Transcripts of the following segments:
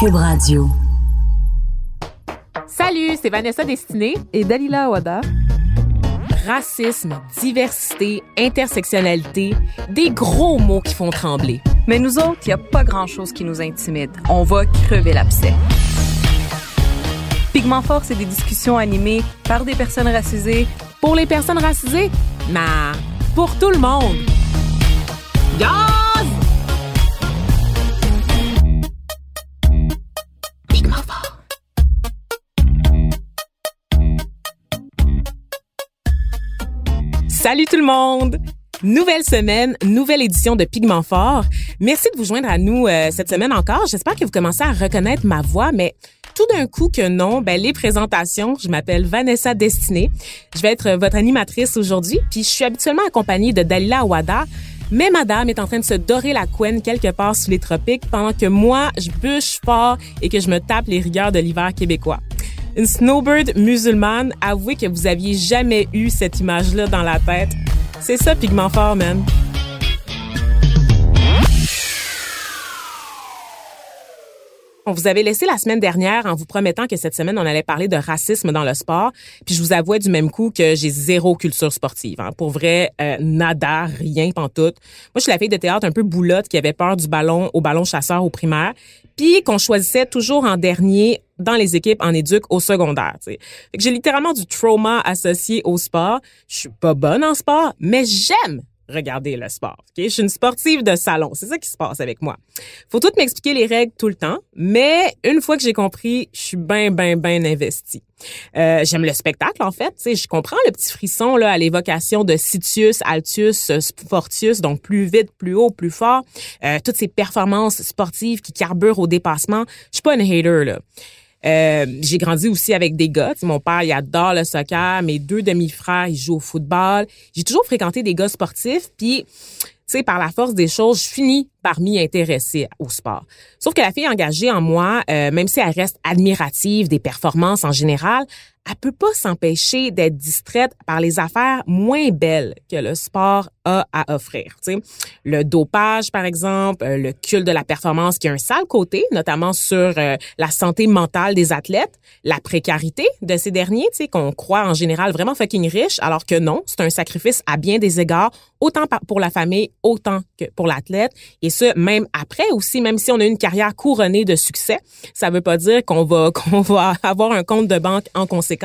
Cube Radio. Salut, c'est Vanessa Destinée. et Dalila Awada. Racisme, diversité, intersectionnalité, des gros mots qui font trembler. Mais nous autres, il n'y a pas grand-chose qui nous intimide. On va crever l'abcès. Pigment Fort, c'est des discussions animées par des personnes racisées. Pour les personnes racisées, mais pour tout le monde. Gaz! Salut tout le monde! Nouvelle semaine, nouvelle édition de Pigment Fort. Merci de vous joindre à nous euh, cette semaine encore. J'espère que vous commencez à reconnaître ma voix, mais tout d'un coup que non, ben les présentations, je m'appelle Vanessa Destinée. Je vais être votre animatrice aujourd'hui, puis je suis habituellement accompagnée de Dalila Awada. Mais madame est en train de se dorer la couenne quelque part sous les tropiques pendant que moi, je bûche fort et que je me tape les rigueurs de l'hiver québécois. Une snowbird musulmane, avouez que vous aviez jamais eu cette image-là dans la tête. C'est ça, pigment fort, man. On vous avait laissé la semaine dernière en vous promettant que cette semaine, on allait parler de racisme dans le sport. Puis je vous avouais du même coup que j'ai zéro culture sportive. hein. Pour vrai, euh, nada, rien, pantoute. Moi, je suis la fille de théâtre un peu boulotte qui avait peur du ballon au ballon chasseur au primaire. Puis qu'on choisissait toujours en dernier dans les équipes en éduc au secondaire. J'ai littéralement du trauma associé au sport. Je suis pas bonne en sport, mais j'aime regarder le sport. ok? Je suis une sportive de salon. C'est ça qui se passe avec moi. Faut tout m'expliquer les règles tout le temps, mais une fois que j'ai compris, je suis bien, bien, bien investie. Euh, J'aime le spectacle, en fait. Je comprends le petit frisson là, à l'évocation de Sitius, Altius, Fortius, donc plus vite, plus haut, plus fort. Euh, toutes ces performances sportives qui carburent au dépassement. Je suis pas une hater, là. Euh, j'ai grandi aussi avec des gars. Mon père, il adore le soccer. Mes deux demi-frères, ils jouent au football. J'ai toujours fréquenté des gars sportifs. Puis, tu sais, par la force des choses, je finis par m'y intéresser au sport. Sauf que la fille engagée en moi, euh, même si elle reste admirative des performances en général, elle peut pas s'empêcher d'être distraite par les affaires moins belles que le sport a à offrir. Tu sais, le dopage, par exemple, euh, le culte de la performance qui a un sale côté, notamment sur euh, la santé mentale des athlètes, la précarité de ces derniers, qu'on croit en général vraiment fucking riches, alors que non, c'est un sacrifice à bien des égards, autant pour la famille, autant que pour l'athlète, et ce, même après aussi, même si on a une carrière couronnée de succès, ça veut pas dire qu'on va qu'on va avoir un compte de banque en conséquence.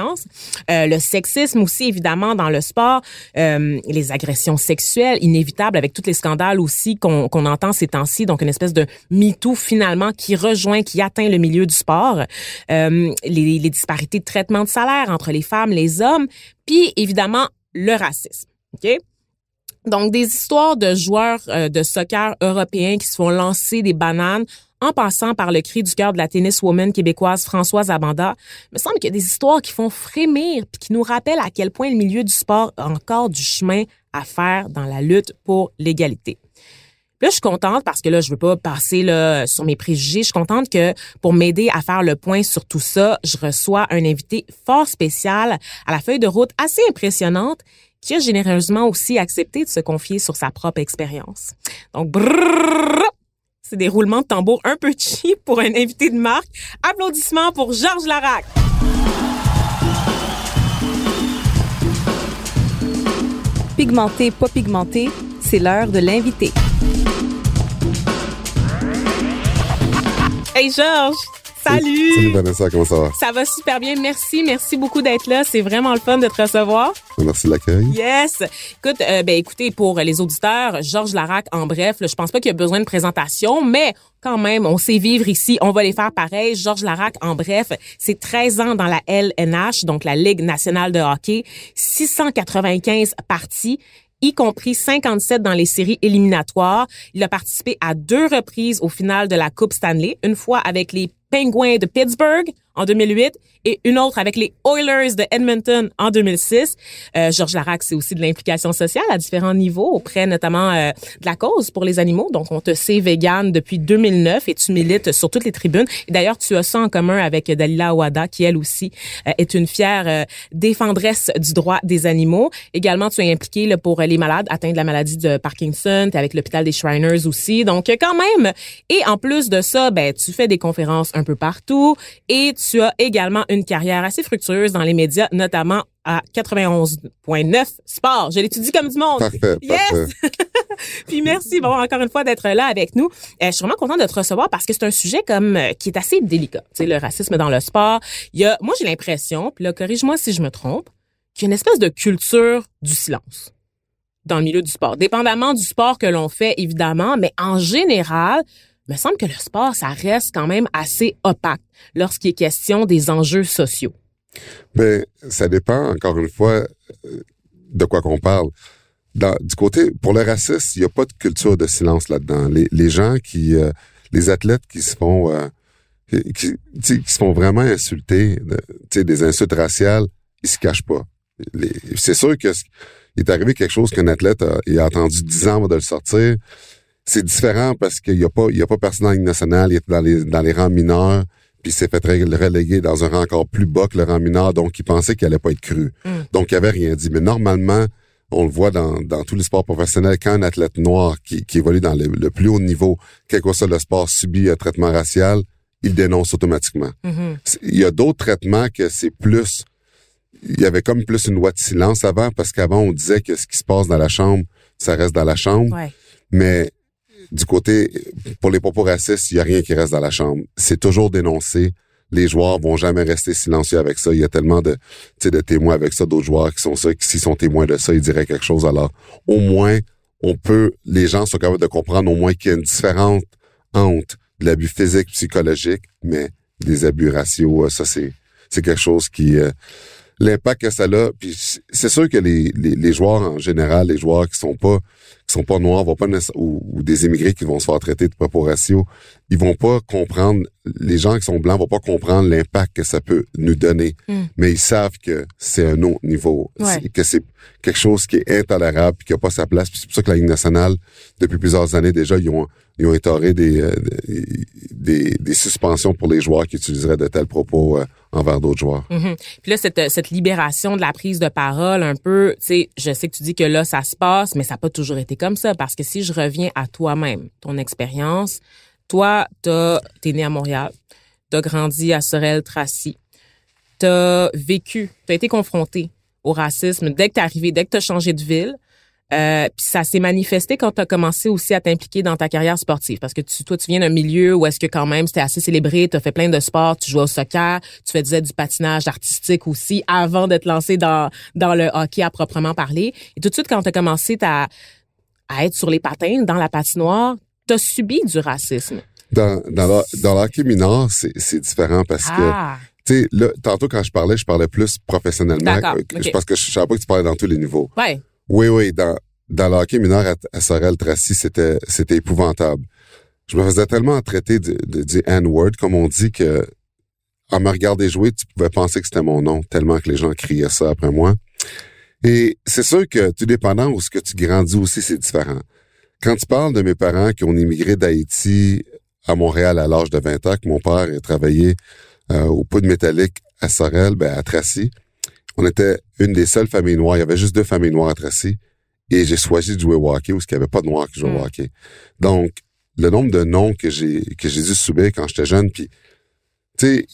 Euh, le sexisme aussi, évidemment, dans le sport, euh, les agressions sexuelles inévitables avec tous les scandales aussi qu'on entend ces temps-ci, donc une espèce de MeToo finalement qui rejoint, qui atteint le milieu du sport, euh, les, disparités de traitement de salaire entre les femmes, les hommes, puis évidemment le racisme. OK? Donc, des histoires de joueurs de soccer européens qui se font lancer des bananes en passant par le cri du cœur de la tenniswoman québécoise Françoise Abanda, me semble qu'il y a des histoires qui font frémir puis qui nous rappellent à quel point le milieu du sport a encore du chemin à faire dans la lutte pour l'égalité. Là, je suis contente parce que là, je veux pas passer là, sur mes préjugés. Je suis contente que pour m'aider à faire le point sur tout ça, je reçois un invité fort spécial à la feuille de route assez impressionnante qui a généreusement aussi accepté de se confier sur sa propre expérience. Donc, brrrr, c'est des roulements de tambour un peu cheap pour un invité de marque. Applaudissements pour Georges Larac. Pigmenté, pas pigmenté, c'est l'heure de l'invité. Hey Georges, salut! Salut Vanessa, comment ça va? Ça va super bien, merci, merci beaucoup d'être là. C'est vraiment le fun de te recevoir. Merci de l'accueil. Yes. Écoute, euh, ben écoutez, pour les auditeurs, Georges Larac, en bref, là, je pense pas qu'il y a besoin de présentation, mais quand même, on sait vivre ici, on va les faire pareil. Georges Larac, en bref, c'est 13 ans dans la LNH, donc la Ligue nationale de hockey, 695 parties. y compris 57 dans les séries éliminatoires. Il a participé à deux reprises au final de la Coupe Stanley, une fois avec les Penguins de Pittsburgh en 2008 et une autre avec les Oilers de Edmonton en 2006. Euh, Georges Larac, c'est aussi de l'implication sociale à différents niveaux auprès notamment euh, de la cause pour les animaux. Donc, on te sait vegan depuis 2009 et tu milites sur toutes les tribunes. D'ailleurs, tu as ça en commun avec Dalila Ouada, qui elle aussi euh, est une fière euh, défendresse du droit des animaux. Également, tu es impliqué là, pour les malades atteints de la maladie de Parkinson. Tu avec l'hôpital des Shriners aussi. Donc, quand même. Et en plus de ça, ben, tu fais des conférences un peu partout et tu as également une carrière assez fructueuse dans les médias, notamment à 91.9 Sport. Je l'étudie comme du monde. Parfait, Yes! parfait. Puis merci, bon, encore une fois d'être là avec nous. Euh, je suis vraiment contente de te recevoir parce que c'est un sujet comme euh, qui est assez délicat. Tu sais, le racisme dans le sport. Il y a, moi, j'ai l'impression, puis là, corrige-moi si je me trompe, qu'il y a une espèce de culture du silence dans le milieu du sport. Dépendamment du sport que l'on fait, évidemment, mais en général, me semble que le sport, ça reste quand même assez opaque lorsqu'il est question des enjeux sociaux. Ben, ça dépend, encore une fois, euh, de quoi qu'on parle. Du côté, pour le racisme, il n'y a pas de culture de silence là-dedans. Les, gens qui, euh, les athlètes qui se font, euh, qui, se font vraiment insulter, des insultes raciales, ils se cachent pas. C'est sûr que il est arrivé quelque chose qu'un athlète a, il a attendu 10 ans avant de le sortir. C'est différent parce qu'il n'y a pas, il y a pas personne Ligue nationale, il était dans les, dans les rangs mineurs, puis il s'est fait reléguer dans un rang encore plus bas que le rang mineur, donc il pensait qu'il allait pas être cru. Mm. Donc il avait rien dit. Mais normalement, on le voit dans, dans tous les sports professionnels, quand un athlète noir qui, qui évolue dans le, le plus haut niveau, quel que soit le sport, subit un traitement racial, il dénonce automatiquement. Mhm. C'est- Il y a d'autres traitements que c'est plus. Il y avait comme plus une loi de silence avant, parce qu'avant, on disait que ce qui se passe dans la chambre, ça reste dans la chambre. Ouais. Mais du côté, pour les propos racistes, il n'y a rien qui reste dans la chambre. C'est toujours dénoncé. Les joueurs vont jamais rester silencieux avec ça. Il y a tellement de, de témoins avec ça, d'autres joueurs qui sont ça, qui s'ils sont témoins de ça, ils diraient quelque chose. Alors, au moins, on peut, les gens sont capables de comprendre au moins qu'il y a une différente honte de l'abus physique, psychologique, mais des abus raciaux, ça c'est, c'est quelque chose qui, euh, l'impact que ça a. Puis c'est sûr que les, les, les joueurs en général, les joueurs qui sont pas qui sont pas noirs, vont pas ou, ou des immigrés qui vont se faire traiter de propos raciaux, ils vont pas comprendre. Les gens qui sont blancs vont pas comprendre l'impact que ça peut nous donner, Mm. mais ils savent que c'est un autre niveau, Ouais. Que c'est quelque chose qui est intolérable, puis qui a pas sa place. C'est pour ça que la Ligue nationale, depuis plusieurs années déjà, ils ont ils ont des, euh, des, des suspensions pour les joueurs qui utiliseraient de tels propos euh, envers d'autres joueurs. Mhm. Puis là, cette, cette libération de la prise de parole, un peu, tu sais, je sais que tu dis que là, ça se passe, mais ça n'a pas toujours été comme ça. Parce que si je reviens à toi-même, ton expérience, toi, t'es né à Montréal, t'as grandi à Sorel-Tracy, t'as vécu, t'as été confronté au racisme dès que t'es arrivé, dès que t'as changé de ville. Euh, puis ça s'est manifesté quand tu as commencé aussi à t'impliquer dans ta carrière sportive parce que tu, toi tu viens d'un milieu où est-ce que quand même c'était assez célébré, tu as fait plein de sports, tu jouais au soccer, tu faisais du patinage artistique aussi avant de te lancer dans dans le hockey à proprement parler. Et tout de suite quand tu as commencé à à être sur les patins dans la patinoire, tu as subi du racisme. Dans, dans, le, dans le hockey mineur, c'est c'est différent parce que Ah, Tu sais, tantôt quand je parlais, je parlais plus professionnellement. D'accord, euh, ok. Parce que je savais pas que tu parlais dans tous les niveaux. ouais. Oui, oui, dans, dans le hockey mineur à, à Sorel-Tracy, c'était, c'était épouvantable. Je me faisais tellement traiter du, du, N-word, comme on dit, que en me regardant jouer, tu pouvais penser que c'était mon nom, tellement que les gens criaient ça après moi. Et c'est sûr que tout dépendant où ce que tu grandis aussi, c'est différent. Quand tu parles de mes parents qui ont immigré d'Haïti à Montréal à l'âge de 20 ans, que mon père a travaillé euh, au poudre métallique à Sorel, ben, à Tracy, on était une des seules familles noires. Il y avait juste deux familles noires à Tracy. Et j'ai choisi de jouer au hockey où il n'y avait pas de noirs qui jouaient Mm. au hockey. Donc, le nombre de noms que j'ai que j'ai dû subir quand j'étais jeune, puis tu sais,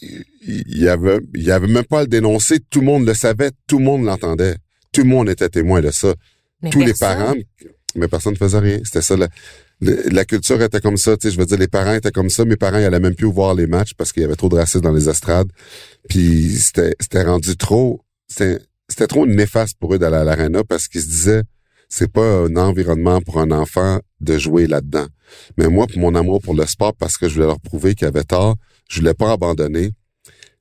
il y avait il y avait même pas à le dénoncer, tout le monde le savait, tout le monde l'entendait, tout le monde était témoin de ça. Mais Tous les parents, mais personne ne faisait rien. C'était ça. La, la culture était comme ça. Tu sais, je veux dire, les parents étaient comme ça. Mes parents, ils allaient même plus voir les matchs parce qu'il y avait trop de racisme dans les estrades. Puis c'était, c'était rendu trop, c'était, trop néfaste pour eux d'aller à l'aréna parce qu'ils se disaient, c'est pas un environnement pour un enfant de jouer là-dedans. Mais moi, pour mon amour pour le sport, parce que je voulais leur prouver qu'ils avaient tort, je voulais pas abandonner.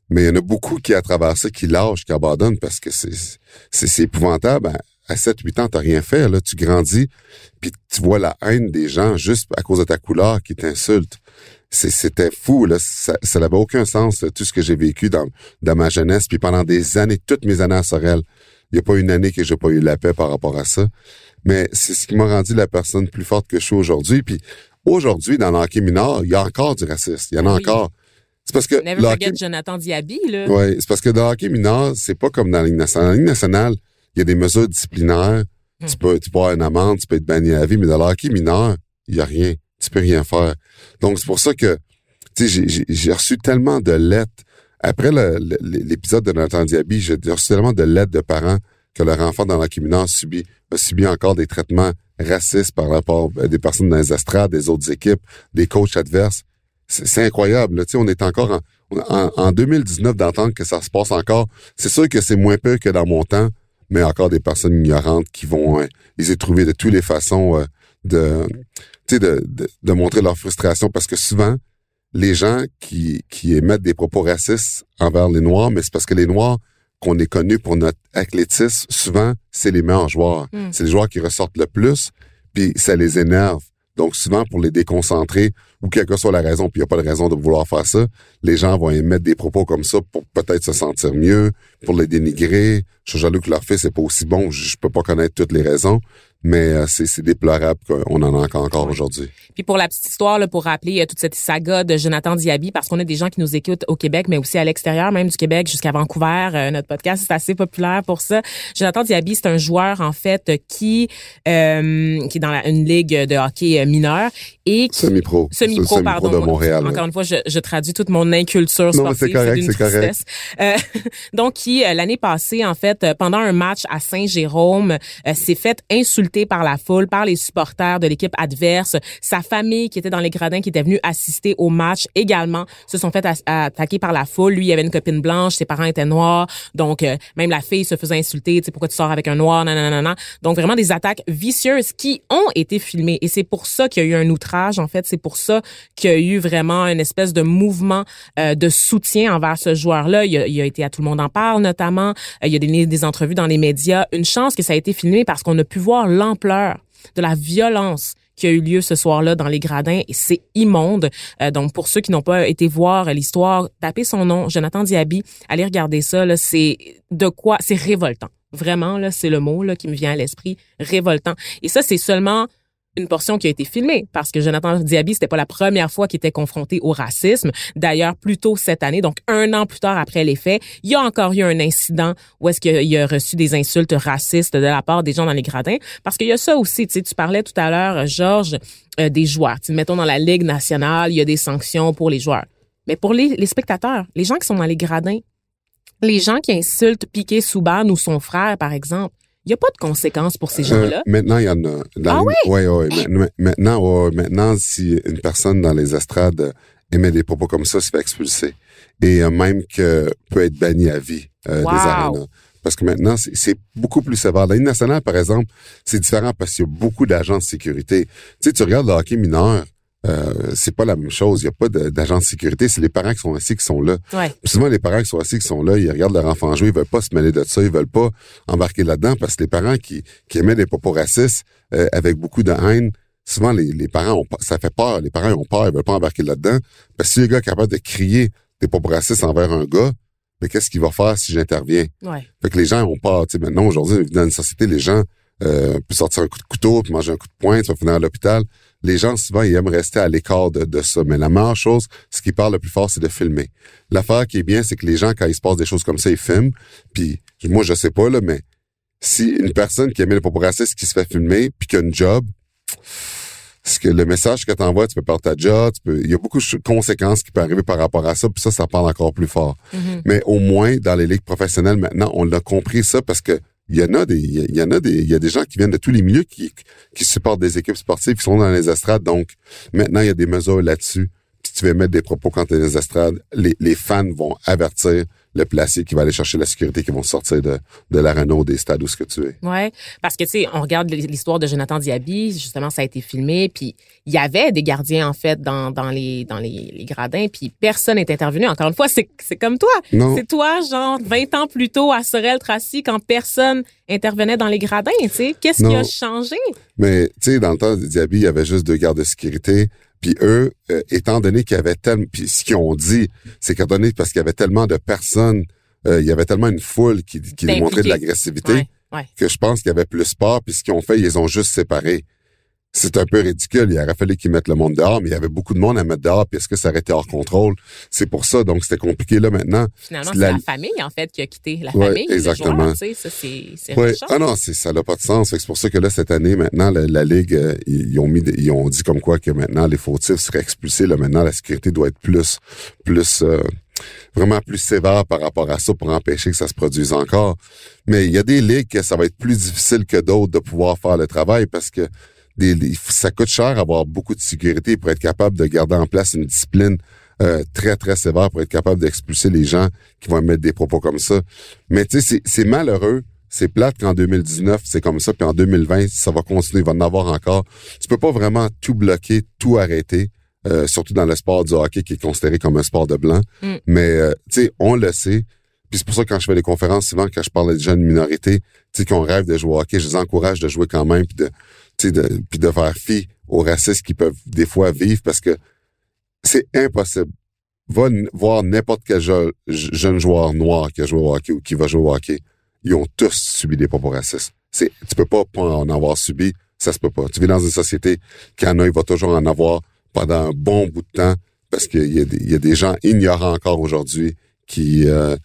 Mais il y en a beaucoup qui, à travers ça, qui lâchent, qui abandonnent parce que c'est, épouvantable à, à 7-8 ans, t'as rien fait, là, tu grandis, puis tu vois la haine des gens juste à cause de ta couleur qui t'insulte. C'était fou, là. Ça, n'avait aucun sens, tout ce que j'ai vécu dans, dans ma jeunesse, puis pendant des années, toutes mes années à Sorel. Il n'y a pas une année que j'ai pas eu la paix par rapport à ça. Mais c'est ce qui m'a rendu la personne plus forte que je suis aujourd'hui. Puis aujourd'hui, dans l'hockey mineur, il y a encore du racisme. Il y en a Oui. encore. C'est parce que Never forget hockey- Jonathan Diaby, là. Ouais, c'est parce que dans le hockey mineur, c'est pas comme dans la Ligue nationale. Dans la Ligue nationale, il y a des mesures disciplinaires. Hmm. Tu peux, tu peux avoir une amende, tu peux être banni à vie, mais dans le hockey mineur, il y a rien. Tu peux rien faire. Donc, c'est pour ça que, tu sais, j'ai- reçu tellement de lettres. Après l'épisode de Nathan Diaby, j'ai reçu tellement de lettres de parents que leur enfant dans le hockey mineur subit, a subi encore des traitements racistes par rapport à des personnes dans les estrades, des autres équipes, des coachs adverses. C'est incroyable. Tu sais, on est encore en, en, en 2019 d'entendre que ça se passe encore. C'est sûr que c'est moins peu que dans mon temps, mais encore des personnes ignorantes qui vont euh, de trouver de toutes les façons euh, de, de, de, de montrer leur frustration parce que souvent, les gens qui, qui émettent des propos racistes envers les Noirs, mais c'est parce que les Noirs qu'on est connus pour notre athlétisme, souvent, c'est les meilleurs joueurs. Mm. C'est les joueurs qui ressortent le plus, puis ça les énerve. Donc, souvent, pour les déconcentrer, ou quelle que soit la raison, puis il n'y a pas de raison de vouloir faire ça, les gens vont émettre des propos comme ça pour peut-être se sentir mieux, pour les dénigrer. Je suis jaloux que leur fils n'est pas aussi bon, je, je peux pas connaître toutes les raisons, mais euh, c'est c'est déplorable qu'on en a encore, Ouais. aujourd'hui. Puis pour la petite histoire, là, pour rappeler euh, toute cette saga de Jonathan Diaby, parce qu'on a des gens qui nous écoutent au Québec, mais aussi à l'extérieur, même du Québec jusqu'à Vancouver. Euh, notre podcast c'est assez populaire pour ça. Jonathan Diaby, c'est un joueur en fait qui euh, qui est dans la- une ligue de hockey euh, mineur et Semi-pro. Semi-pro, Semi-pro pardon. de Montréal. Encore une fois, je, je traduis toute mon inculture Non, sportive. c'est correct, c'est correct. Euh, donc, qui, euh, l'année passée, en fait, euh, pendant un match à Saint-Jérôme, euh, s'est fait insulter par la foule, par les supporters de l'équipe adverse. Sa famille, qui était dans les gradins, qui était venue assister au match, également, se sont fait attaquer par la foule. Lui, il avait une copine blanche, ses parents étaient noirs. Donc, euh, même la fille se faisait insulter. Tu sais, pourquoi tu sors avec un noir? Non. Donc, vraiment des attaques vicieuses qui ont été filmées. Et c'est pour ça qu'il y a eu un outrage, en fait. C'est pour ça qu'il y a eu vraiment une espèce de mouvement euh, de soutien envers ce joueur-là. Il, il a été à Tout le monde en parle, notamment. Euh, il a donné des entrevues dans les médias. Une chance que ça a été filmé parce qu'on a pu voir l'ampleur de la violence qui a eu lieu ce soir-là dans les gradins c'est immonde. Euh, donc pour ceux qui n'ont pas été voir l'histoire, tapez son nom, Jonathan Diaby, allez regarder ça c'est de quoi c'est révoltant. Vraiment là, c'est le mot là qui me vient à l'esprit, révoltant. Et ça c'est seulement une portion qui a été filmée parce que Jonathan Diaby, c'était pas la première fois qu'il était confronté au racisme. D'ailleurs, plus tôt cette année, donc un an plus tard après les faits, il y a encore eu un incident où est-ce qu'il a reçu des insultes racistes de la part des gens dans les gradins. Parce qu'il y a ça aussi, tu sais, tu parlais tout à l'heure, Georges, euh, des joueurs. Tu mettons dans la Ligue nationale, il y a des sanctions pour les joueurs. Mais pour les, les spectateurs, les gens qui sont dans les gradins, les gens qui insultent Piqué Souban ou son frère, par exemple, il n'y a pas de conséquences pour ces Euh, gens-là. maintenant, il y en a. Dans Ah ouais, ma- ma- Maintenant, ouais, maintenant, si une personne dans les estrades émet des propos comme ça, se fait expulser. Et euh, même que peut être banni à vie euh, Wow. des arénas. Parce que maintenant, c'est- c'est beaucoup plus sévère. La Ligue nationale, par exemple, c'est différent parce qu'il y a beaucoup d'agents de sécurité. Tu sais, tu regardes le hockey mineur, euh, c'est pas la même chose. Il n'y a pas de- d'agents de sécurité. C'est les parents qui sont assis qui sont là. Ouais. Souvent, les parents qui sont assis, qui sont là, ils regardent leur enfant jouer, ils veulent pas se mêler de ça, ils veulent pas embarquer là-dedans parce que les parents qui, qui émettent des propos racistes euh, avec beaucoup de haine, souvent les, les parents ont ça fait peur, les parents ont peur, ils veulent pas embarquer là-dedans. Parce que si le gars est capable de crier des propos racistes envers un gars, mais qu'est-ce qu'il va faire si j'interviens? Ouais. Fait que les gens ont peur. Tu sais, maintenant, aujourd'hui, dans une société, les gens euh, peuvent sortir un coup de couteau, puis manger un coup de poing, tu vas finir à l'hôpital. Les gens, souvent, ils aiment rester à l'écart de, de ça. Mais la meilleure chose, ce qui parle le plus fort, c'est de filmer. L'affaire qui est bien, c'est que les gens, quand il se passe des choses comme ça, ils filment. Puis moi, je sais pas, là, mais si une personne qui aime les propos racistes qui se fait filmer, puis qui a une job, ce que le message que tu envoies, tu peux perdre ta job, tu peux, il y a beaucoup de conséquences qui peuvent arriver par rapport à ça, puis ça, ça parle encore plus fort. Mhm. Mais au moins, dans les ligues professionnelles, maintenant, on a compris ça parce que il y en a des, il y en a des, il y a des gens qui viennent de tous les milieux qui, qui supportent des équipes sportives, qui sont dans les estrades. Donc, maintenant, il y a des mesures là-dessus. Si tu veux mettre des propos quand tu es dans les estrades, les, les fans vont avertir le placier qui va aller chercher la sécurité qui vont sortir de, de l'arena ou des stades où ce que tu es. Ouais, parce que tu sais, on regarde l'histoire de Jonathan Diaby, justement ça a été filmé, puis il y avait des gardiens en fait dans, dans les dans les, les gradins, puis personne n'est intervenu. Encore une fois, c'est comme toi. Non. C'est toi, genre 20 ans plus tôt à Sorel Tracy, quand personne intervenait dans les gradins. Tu sais, qu'est-ce qui a changé? Mais tu sais, dans le temps de Diaby, il y avait juste deux gardes de sécurité. Puis eux, euh, étant donné qu'il y avait tellement... Puis ce qu'ils ont dit, c'est qu'étant donné parce qu'il y avait tellement de personnes, euh, il y avait tellement une foule qui, qui D'impliqués. démontrait de l'agressivité Ouais, ouais. que je pense qu'il y avait plus peur. Puis ce qu'ils ont fait, ils les ont juste séparés. C'est un peu ridicule. Il aurait fallu qu'ils mettent le monde dehors, mais il y avait beaucoup de monde à mettre dehors. Puis est-ce que ça aurait été hors contrôle? C'est pour ça. Donc, c'était compliqué là maintenant. Finalement, C'est la- la... famille en fait qui a quitté la Ouais, famille. le exactement. c'est Ouais. Ah non, ça n'a pas de sens. C'est pour ça que là, cette année, maintenant, la, la Ligue, euh, ils, ils ont mis, des- ils ont dit comme quoi que maintenant, les fautifs seraient expulsés. Là, maintenant, la sécurité doit être plus, plus, euh, vraiment plus sévère par rapport à ça pour empêcher que ça se produise encore. Mais il y a des ligues que ça va être plus difficile que d'autres de pouvoir faire le travail parce que des, des- ça coûte cher avoir beaucoup de sécurité pour être capable de garder en place une discipline euh, très, très sévère pour être capable d'expulser les gens qui vont mettre des propos comme ça. Mais tu sais, c'est- malheureux. C'est plate qu'en 2019, c'est comme ça, puis en 2020, ça va continuer, il va en avoir encore. Tu peux pas vraiment tout bloquer, tout arrêter, euh, surtout dans le sport du hockey qui est considéré comme un sport de blanc. Mm. Mais, euh, tu sais, on le sait. Puis c'est pour ça que quand je fais des conférences, souvent, quand je parle des jeunes minorités, tu sais, qui ont rêve de jouer au hockey, je les encourage de jouer quand même, puis de, puis de faire fi aux racistes qu'ils peuvent des fois vivre parce que c'est impossible. Va voir n'importe quel je- je- jeune joueur noir qui a joué au hockey ou qui va jouer au hockey. Ils ont tous subi des propos racistes. C'est, tu peux pas en avoir subi. Ça se peut pas. Tu vis dans une société qui en a, il va toujours en avoir pendant un bon bout de temps parce qu'il y y a des gens ignorants encore aujourd'hui qui, euh,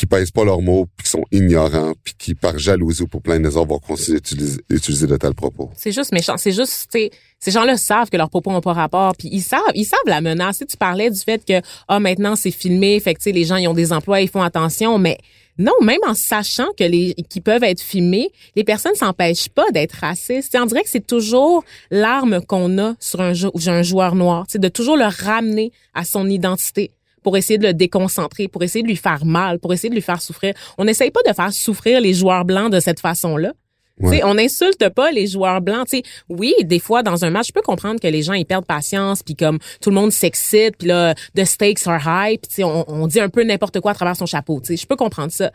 qui pèsent pas leurs mots, puis qui sont ignorants, puis qui, par jalousie ou pour plein de raisons, vont continuer d'utiliser utiliser de tels propos. C'est juste méchant. C'est juste, ces gens-là savent que leurs propos n'ont pas rapport, puis ils savent, ils savent la menace. Tu parlais du fait que ah maintenant c'est filmé, fait que les gens ils ont des emplois, ils font attention, mais non, même en sachant que les qui peuvent être filmés, les personnes s'empêchent pas d'être racistes. On dirait que c'est toujours l'arme qu'on a sur un, un joueur noir, de toujours le ramener à son identité pour essayer de le déconcentrer, pour essayer de lui faire mal, pour essayer de lui faire souffrir. On n'essaye pas de faire souffrir les joueurs blancs de cette façon-là. Ouais. On n'insulte pas les joueurs blancs. Tu sais, oui, des fois dans un match, je peux comprendre que les gens ils perdent patience, puis comme tout le monde s'excite, puis là, the stakes are high, puis on, on dit un peu n'importe quoi à travers son chapeau. Je peux comprendre ça.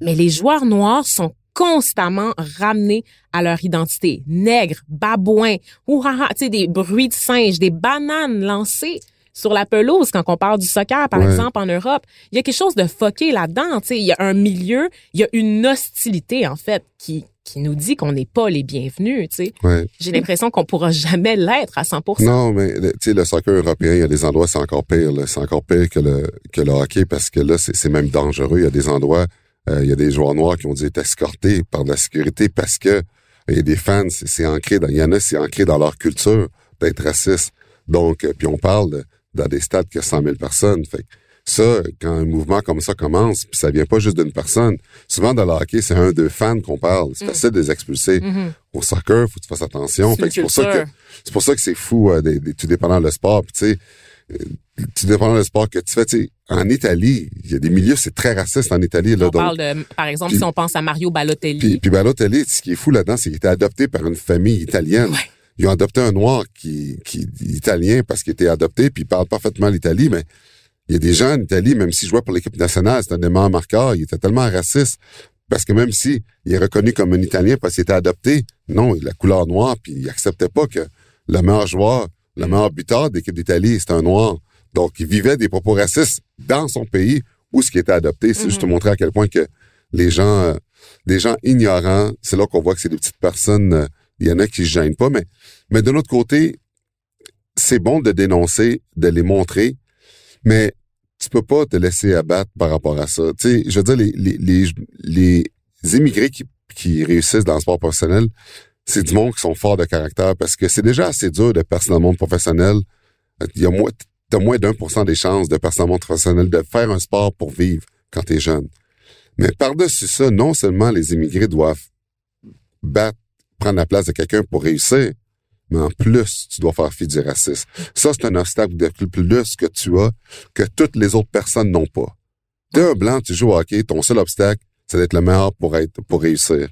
Mais les joueurs noirs sont constamment ramenés à leur identité. Nègres, babouins, ouhaha, des bruits de singes, des bananes lancées sur la pelouse quand on parle du soccer, par Ouais. exemple, en Europe. Il y a quelque chose de foqué là-dedans. Tu sais, il y a un milieu, il y a une hostilité, en fait, qui, qui nous dit qu'on n'est pas les bienvenus. Tu sais. Ouais. J'ai l'impression qu'on pourra jamais l'être à 100% Non, mais le- tu sais, le soccer européen, il y a des endroits, c'est encore pire. C'est encore pire que le, que le hockey parce que là, c'est même dangereux. Il y a des endroits, euh, il y a des joueurs noirs qui ont dû être escortés par de la sécurité parce que il y a des fans, c'est ancré dans, il y en a, c'est ancré dans leur culture d'être raciste. Donc, euh, puis on parle dans des stades qui a 100 000 personnes. Fait que ça, quand un mouvement comme ça commence, puis ça vient pas juste d'une personne. Souvent, dans le hockey, c'est un, deux fans qu'on parle. C'est facile de les expulser. Mhm. Au soccer, faut que tu fasses attention. C'est Fait que c'est une pour ça que c'est pour ça que c'est fou, euh, des, des- tout dépendant le sport. Puis, tu sais, euh, tout dépendant le sport que tu fais. Tu sais, en Italie, il y a des milieux, c'est très raciste en Italie. Là, On donc, parle de, par exemple, si on pense à Mario Balotelli. puis, puis Balotelli, ce qui est fou là-dedans, c'est qu'il était adopté par une famille italienne. Ouais. Ils ont adopté un noir qui, qui italien parce qu'il était adopté, puis il parle parfaitement l'Italie, mais il y a des gens en Italie, même s'il jouait pour l'équipe nationale, c'était un des meilleurs marqueurs, il était tellement raciste. Parce que même si il est reconnu comme un Italien parce qu'il était adopté, non, il a la couleur noire, puis il acceptait pas que le meilleur joueur, le meilleur buteur de l'équipe d'Italie, c'était un noir. Donc, il vivait des propos racistes dans son pays où ce qui était adopté. C'est juste te montrer à quel point que les gens, euh, des gens ignorants, c'est là qu'on voit que c'est des petites personnes, euh, il y en a qui se gênent pas, mais, mais de l'autre côté, c'est bon de dénoncer, de les montrer, mais tu peux pas te laisser abattre par rapport à ça. Tu sais, je veux dire, les, les, les, les immigrés qui, qui réussissent dans le sport professionnel, c'est du monde qui sont forts de caractère parce que c'est déjà assez dur de percer dans le monde professionnel. Il y a moins, t'as moins d'un pour cent des chances de percer dans le monde professionnel, de faire un sport pour vivre quand t'es jeune. Mais par-dessus ça, non seulement les immigrés doivent battre, prendre la place de quelqu'un pour réussir, mais en plus, tu dois faire fi du racisme. Ça, c'est un obstacle de plus que tu as que toutes les autres personnes n'ont pas. T'es un blanc, tu joues au hockey, ton seul obstacle, c'est d'être le meilleur pour être, pour réussir.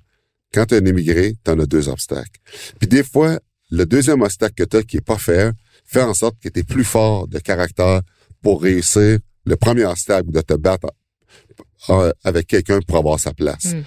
Quand t'es un immigré, t'en as deux obstacles. Puis des fois, le deuxième obstacle que t'as qui est pas faire, fait en sorte que t'es plus fort de caractère pour réussir le premier obstacle de te battre euh, avec quelqu'un pour avoir sa place. Mm.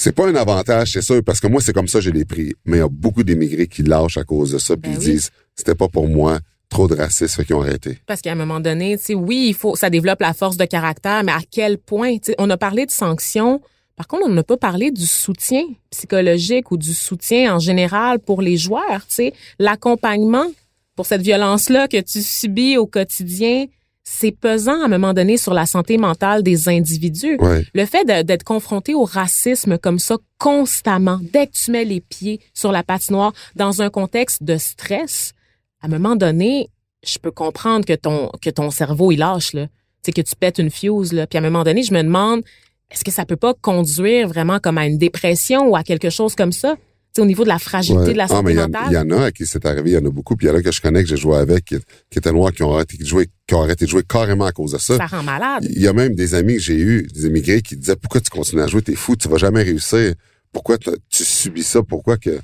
C'est pas un avantage, c'est sûr, parce que moi, c'est comme ça que je l'ai pris. Mais il y a beaucoup d'immigrés qui lâchent à cause de ça, puis Ben ils oui. disent, c'était pas pour moi, trop de racisme, fait qu'ils ont arrêté. Parce qu'à un moment donné, tu sais, oui, il faut, ça développe la force de caractère, mais à quel point? Tu sais, on a parlé de sanctions. Par contre, on n'a pas parlé du soutien psychologique ou du soutien en général pour les joueurs. Tu sais, l'accompagnement pour cette violence-là que tu subis au quotidien, c'est pesant à un moment donné sur la santé mentale des individus. Ouais. Le fait d'être confronté au racisme comme ça constamment, dès que tu mets les pieds sur la patinoire dans un contexte de stress, à un moment donné, je peux comprendre que ton que ton cerveau il lâche là, c'est que tu pètes une fuse là. Puis à un moment donné, je me demande est-ce que ça peut pas conduire vraiment comme à une dépression ou à quelque chose comme ça, au niveau de la fragilité Ouais. de la Ah, santé en- mentale. il y en a à qui c'est arrivé, il y en a beaucoup, puis il y en a que je connais, que j'ai joué avec, qui, qui étaient noirs, qui ont arrêté de jouer, qui ont arrêté de jouer carrément à cause de ça. ça rend malade. Il y a même des amis que j'ai eus, des immigrés, qui disaient pourquoi tu continues à jouer, t'es fou, tu vas jamais réussir. Pourquoi tu subis ça? Pourquoi que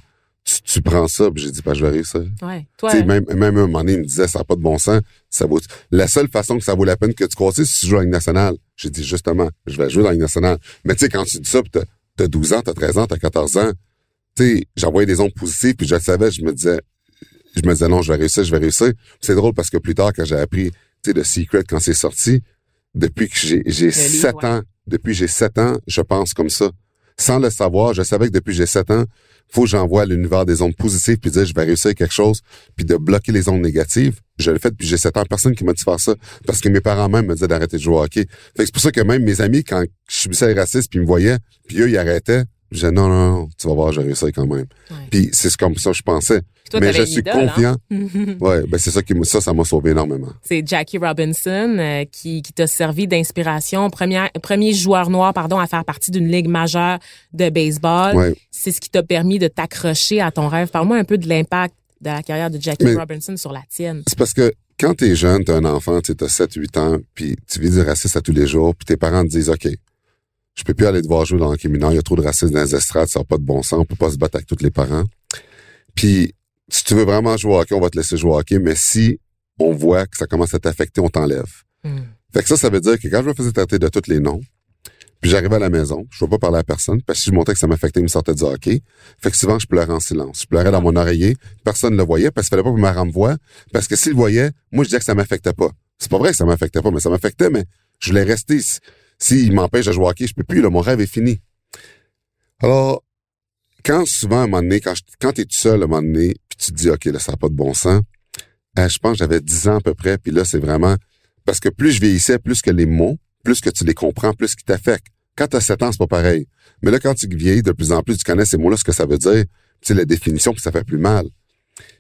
tu, tu prends ça? Puis j'ai dit, bah, je vais réussir. Ouais. Toi, Tu même, même un moment donné, il me disait, ça n'a pas de bon sens. Ça vaut, la seule façon que ça vaut la peine que tu continues, c'est si tu joues à la Ligue nationale. J'ai dit, justement, je vais jouer dans la Ligue nationale. Mais tu sais, quand tu dis ça, t'as, t'as 12 ans, t'as 13 ans, t'as 14 ans, tu sais, j'envoyais des ondes positives, puis je le savais, je me disais, je me disais, non, je vais réussir, je vais réussir. Puis C'est drôle parce que plus tard, quand j'ai appris, tu sais, The Secret, quand c'est sorti, depuis que j'ai, j'ai livre, 7 ouais. ans, depuis j'ai 7 ans, je pense comme ça. Sans le savoir, je savais que depuis que j'ai 7 ans, faut que j'envoie à l'univers des ondes positives puis dire je vais réussir quelque chose puis de bloquer les ondes négatives. Je l'ai fait depuis j'ai 7 ans. Personne qui m'a dit de faire ça parce que mes parents même me disaient d'arrêter de jouer au hockey. Fait que c'est pour ça que même mes amis, quand je subissais les racistes puis ils me voyaient puis eux, ils arrêtaient, je disais non, non, non, tu vas voir, je vais réussir quand même. Ouais. Puis c'est comme ça que je pensais. Toi, Mais je suis idole, hein? confiant. Ouais, ben c'est ça qui ça, ça m'a sauvé énormément. C'est Jackie Robinson euh, qui, qui t'a servi d'inspiration. Premier, premier joueur noir, pardon, à faire partie d'une ligue majeure de baseball. Ouais. C'est ce qui t'a permis de t'accrocher à ton rêve. Parle-moi un peu de l'impact de la carrière de Jackie Mais- Robinson sur la tienne. C'est parce que quand t'es jeune, t'es un enfant, tu as 7-8 ans, puis tu vis du racisme à tous les jours, puis tes parents te disent, OK, je peux plus aller te voir jouer dans le hockey mineur, il y a trop de racisme dans les estrades, ça n'a pas de bon sens, on peut pas se battre avec tous les parents. Puis, si tu veux vraiment jouer au hockey, on va te laisser jouer au hockey, mais si on voit que ça commence à t'affecter, on t'enlève. Hmm. Fait que ça, ça veut dire que quand je me faisais traiter de tous les noms, puis j'arrivais à la maison, je ne veux pas parler à personne, parce que si je montrais que ça m'affectait, il me sortait du hockey. Fait que souvent, je pleurais en silence. Je pleurais dans mon oreiller, personne ne le voyait, parce qu'il fallait pas que ma rame voie, parce que s'il le voyait, moi, je disais que ça m'affectait pas. C'est pas vrai que ça m'affectait pas, mais ça m'affectait, mais je voulais rester. Si- S'il m'empêche de jouer au hockey, je peux plus, là, mon rêve est fini. Alors, quand souvent, à un moment donné, quand, je- quand t'es tout seul, à un moment donné, puis tu te dis, OK, là, ça n'a pas de bon sens, euh, je pense que j'avais 10 ans à peu près, puis là, c'est vraiment... Parce que plus je vieillissais, plus que les mots, plus que tu les comprends, plus qu'ils t'affectent. Quand tu as 7 ans, c'est pas pareil. Mais là, quand tu vieillis de plus en plus, tu connais ces mots-là, ce que ça veut dire, tu sais, la définition, puis ça fait plus mal.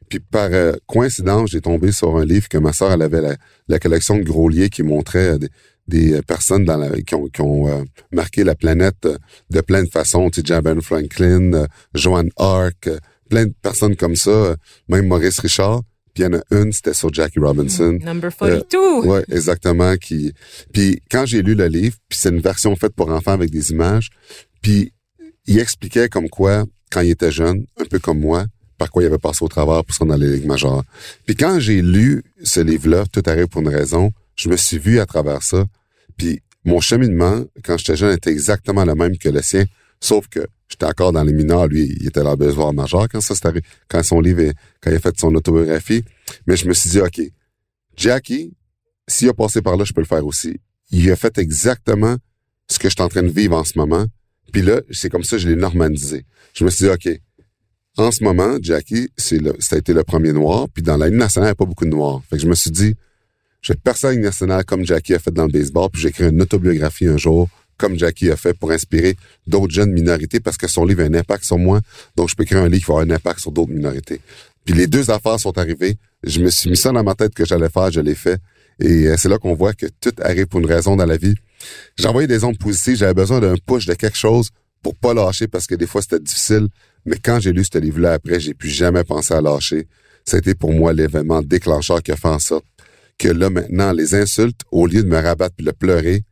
Puis par euh, coïncidence, j'ai tombé sur un livre que ma sœur, elle avait la, la collection de Groslier qui montrait euh, des, des euh, personnes dans la, qui ont, qui ont euh, marqué la planète euh, de plein de façons. Tu sais, Franklin, euh, Joan Arc, euh, plein de personnes comme ça, euh, même Maurice Richard. Puis il y en a une, c'était sur Jackie Robinson. Number 42. Ouais, exactement. Qui, puis quand j'ai lu le livre, puis c'est une version faite pour enfants avec des images, puis il expliquait comme quoi, quand il était jeune, un peu comme moi, par quoi il avait passé au travers pour se rendre dans les ligues majeures. Puis quand j'ai lu ce livre-là, Tout arrive pour une raison, je me suis vu à travers ça. Puis mon cheminement, quand j'étais jeune, était exactement le même que le sien, sauf que j'étais encore dans les mineurs. Lui, il était dans le besoin majeur quand ça s'est arrivé, quand son livre, quand il a fait son autobiographie. Mais je me suis dit, OK, Jackie, s'il a passé par là, je peux le faire aussi. Il a fait exactement ce que je suis en train de vivre en ce moment. Puis là, c'est comme ça je l'ai normalisé. Je me suis dit, OK, en ce moment, Jackie, c'est le, ça a été le premier noir. Puis dans la Ligue nationale, il n'y a pas beaucoup de noirs. Fait que je me suis dit, la Ligue nationale comme Jackie a fait dans le baseball. Puis j'écris une autobiographie un jour, comme Jackie a fait, pour inspirer d'autres jeunes minorités parce que son livre a un impact sur moi. Donc, je peux écrire un livre qui va avoir un impact sur d'autres minorités. Puis les deux affaires sont arrivées. Je me suis mis ça dans ma tête que j'allais faire, je l'ai fait. Et euh, c'est là qu'on voit que tout arrive pour une raison dans la vie. J'ai envoyé des ondes positives, j'avais besoin d'un push de quelque chose pour pas lâcher parce que des fois c'était difficile. Mais quand j'ai lu ce livre-là après, j'ai plus jamais pensé à lâcher. Été pour moi l'événement déclencheur qui a fait en sorte que là maintenant, les insultes, au lieu de me rabattre puis de pleurer,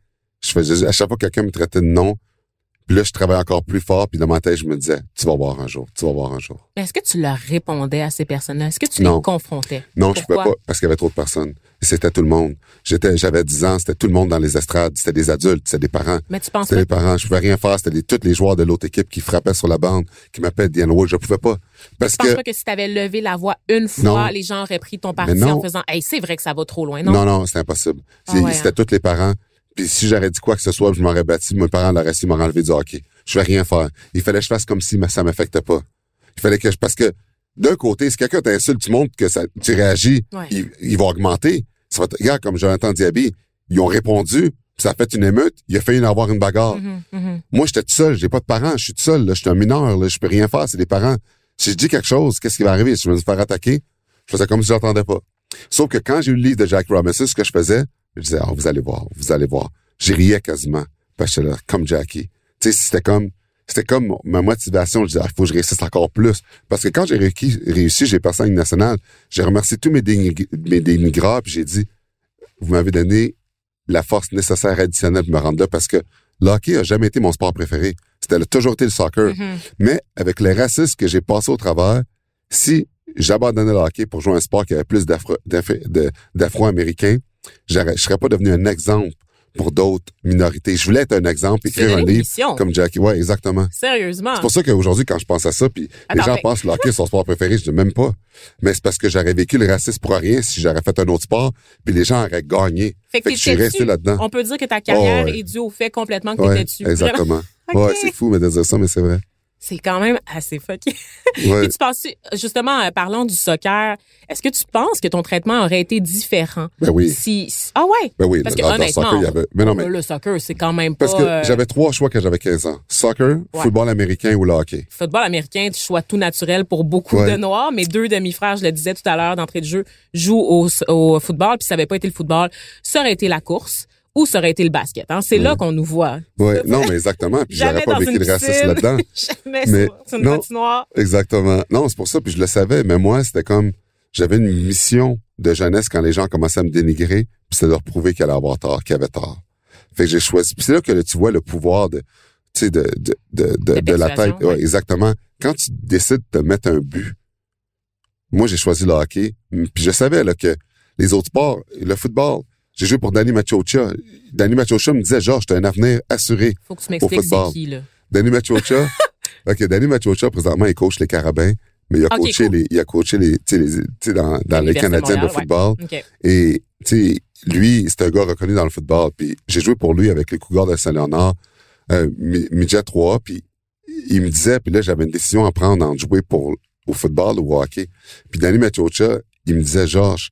Je faisais, à chaque fois que quelqu'un me traitait de nom, puis là, je travaillais encore plus fort, puis dans ma tête, je me disais, tu vas voir un jour, tu vas voir un jour. Mais Est-ce que tu leur répondais à ces personnes-là? Est-ce que tu Non. les confrontais? Non, je pouvais Pourquoi? pas, parce qu'il y avait trop de personnes. C'était tout le monde. J'étais, j'avais 10 ans, c'était tout le monde dans les estrades, c'était des adultes, c'était des parents. Mais tu penses C'était les parents, je pouvais rien faire, c'était tous les joueurs de l'autre équipe qui frappaient sur la bande, qui m'appelaient Diane Wood, je pouvais pas. Parce Je pense que, pas que si tu avais levé la voix une fois, Non. les gens auraient pris ton parti en faisant Hey, c'est vrai que ça va trop loin, non? non, non, c'était impossible. Ah C'est- ouais, c'était hein. tous les parents. Puis si j'aurais dit quoi que ce soit, je m'aurais battu, mes parents l'auraient su, m'auraient enlevé du hockey. Je vais rien faire. Il fallait que je fasse comme si ça m'affectait pas. Il fallait que je, parce que, d'un côté, si quelqu'un t'insulte, tu montres que ça, tu réagis, Ouais. il, il va augmenter. Ça va regarde, comme Jonathan Diaby, ils ont répondu, ça a fait une émeute, il a failli y avoir une bagarre. Mhm, mhm. Moi, j'étais tout seul, j'ai pas de parents, je suis tout seul, là, je suis un mineur, là, je peux rien faire, c'est des parents. Si je dis quelque chose, qu'est-ce qui va arriver? Si je me faire attaquer, je faisais comme si j'entendais pas. Sauf que quand j'ai eu le livre de Jack Robinson, ce que je faisais, je disais, ah, vous allez voir, vous allez voir. J'y riais quasiment. Parce que là, comme Jackie. Tu sais, c'était comme, c'était comme ma motivation. Je disais, ah, il faut que je réussisse encore plus. Parce que quand j'ai réussi, j'ai passé à une nationale, j'ai remercié tous mes, dénig- mes dénigrants, puis j'ai dit, vous m'avez donné la force nécessaire additionnelle pour me rendre là parce que le hockey a jamais été mon sport préféré. C'était toujours été le soccer. Mhm. Mais avec les racistes que j'ai passés au travers, si j'abandonnais le hockey pour jouer un sport qui avait plus d'Afro-Américains, je serais pas devenu un exemple pour d'autres minorités. Je voulais être un exemple, écrire un livre comme Jackie. Ouais, exactement. Sérieusement. C'est pour ça qu'aujourd'hui, quand je pense à ça, puis les gens mais- pensent que le hockey son sport préféré, je dis même pas. Mais c'est parce que j'aurais vécu le racisme pour rien si j'aurais fait un autre sport, puis les gens auraient gagné. Fait que Fait que je suis resté là-dedans. On peut dire que ta carrière Oh, ouais. est due au fait complètement que Ouais, t'étais dessus. Exactement. Ouais, c'est fou mais de dire ça, mais c'est vrai. C'est quand même assez fucké. Ouais. Puis tu penses, justement, euh, parlant du soccer, est-ce que tu penses que ton traitement aurait été différent? Ben oui. Si, si- ah ouais? Ben oui, Parce le- que dans le honnêtement, soccer, il y avait- mais non, mais- le soccer, c'est quand même Parce pas... que euh, j'avais trois choix quand j'avais 15 ans. Soccer, Ouais. football américain ou le hockey. football américain, tu choix tout naturel pour beaucoup Ouais. de Noirs. Mes deux demi-frères, je le disais tout à l'heure d'entrée de jeu, jouent au, au football, puis ça n'avait pas été le football, ça aurait été la course ou ça aurait été le basket. Hein? C'est là qu'on nous voit. Ouais, non, mais exactement. Puis j'aurais pas vécu une de racisme là-dedans. Jamais Mais sur, une non. patinoire. Exactement. Non, c'est pour ça, puis je le savais, mais moi, c'était comme, j'avais une mission de jeunesse quand les gens commençaient à me dénigrer, puis c'était de leur prouver qu'il allait avoir tort, qu'il avait tort. Fait que j'ai choisi. Puis c'est là que tu vois le pouvoir de, tu sais, de, de, de, de, De de la tête. persuasion, Ouais, ouais. exactement. Quand tu décides de te mettre un but, moi, j'ai choisi le hockey, puis je savais, là, que les autres sports, le football, j'ai joué pour Danny Machocha. Danny Machocha me disait, Georges, t'as un avenir assuré. Faut que tu m'expliques c'est football. qui, là. Danny Machocha? OK, Danny Machocha, présentement, il coach les Carabins, mais il a coaché cool. les, il a coaché les, tu sais, les, dans, dans les Canadiens de ouais. football. OK. Et, tu sais, lui, c'est un gars reconnu dans le football. Puis j'ai joué pour lui avec les Cougars de Saint-Léonard, euh, mi- midget 3. Puis il me disait, puis là, j'avais une décision à prendre entre jouer pour, au football ou au hockey. Puis Danny Machocha, il me disait, Georges,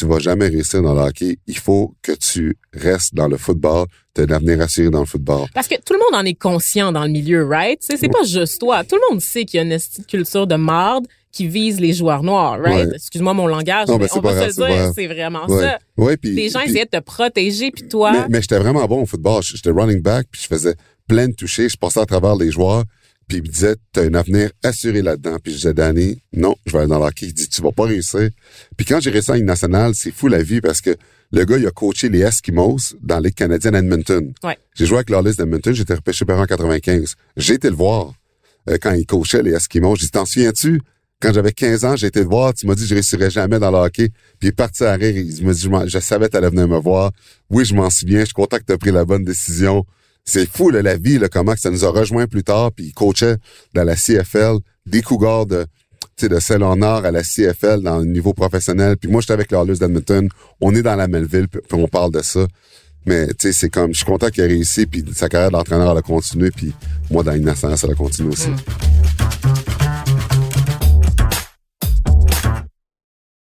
tu vas jamais réussir dans le hockey. Il faut que tu restes dans le football. Tu as un avenir assuré dans le football. Parce que tout le monde en est conscient dans le milieu, right? C'est c'est pas juste toi. Tout le monde sait qu'il y a une culture de marde qui vise les joueurs noirs, right? Ouais. Excuse-moi mon langage, Non, mais on va se le dire, c'est vraiment Ouais. ça. Ouais, Les gens essayaient de te protéger, puis toi... Mais, mais j'étais vraiment bon au football. J'étais running back, puis je faisais plein de touchés. Je passais à travers les joueurs, puis il me disait, t'as un avenir assuré là-dedans. Puis je disais, Danny, non, je vais aller dans le hockey. Il dit, tu vas pas réussir. Puis quand j'ai réussi en Ligue nationale, c'est fou la vie parce que le gars, il a coaché les Eskimos dans canadienne à Edmonton. Ouais. J'ai joué avec l'Orlis d'Edmonton, j'étais repêché par en 95. J'ai été le voir euh, quand il coachait les Eskimos. J'ai dit, t'en souviens-tu? Quand j'avais 15 ans, j'ai été le voir, tu m'as dit je réussirais jamais dans le hockey. Puis il est parti à rire, il m'a dit, je, je savais que t'allais venir me voir. Oui, je m'en souviens, je suis content que t'as pris la bonne décision. C'est fou, la vie, comment ça nous a rejoint plus tard, puis il coachait dans la CFL, des Cougars de, de Saint-Léonard à la CFL dans le niveau professionnel. Puis moi, j'étais avec l'Orlus d'Edmonton. On est dans la Melville, puis on parle de ça. Mais, tu sais, c'est comme, je suis content qu'il ait réussi, puis sa carrière d'entraîneur, elle a continué, puis moi, dans l'innocence, elle a continué aussi.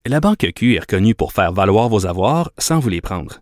La Banque Q est reconnue pour faire valoir vos avoirs sans vous les prendre.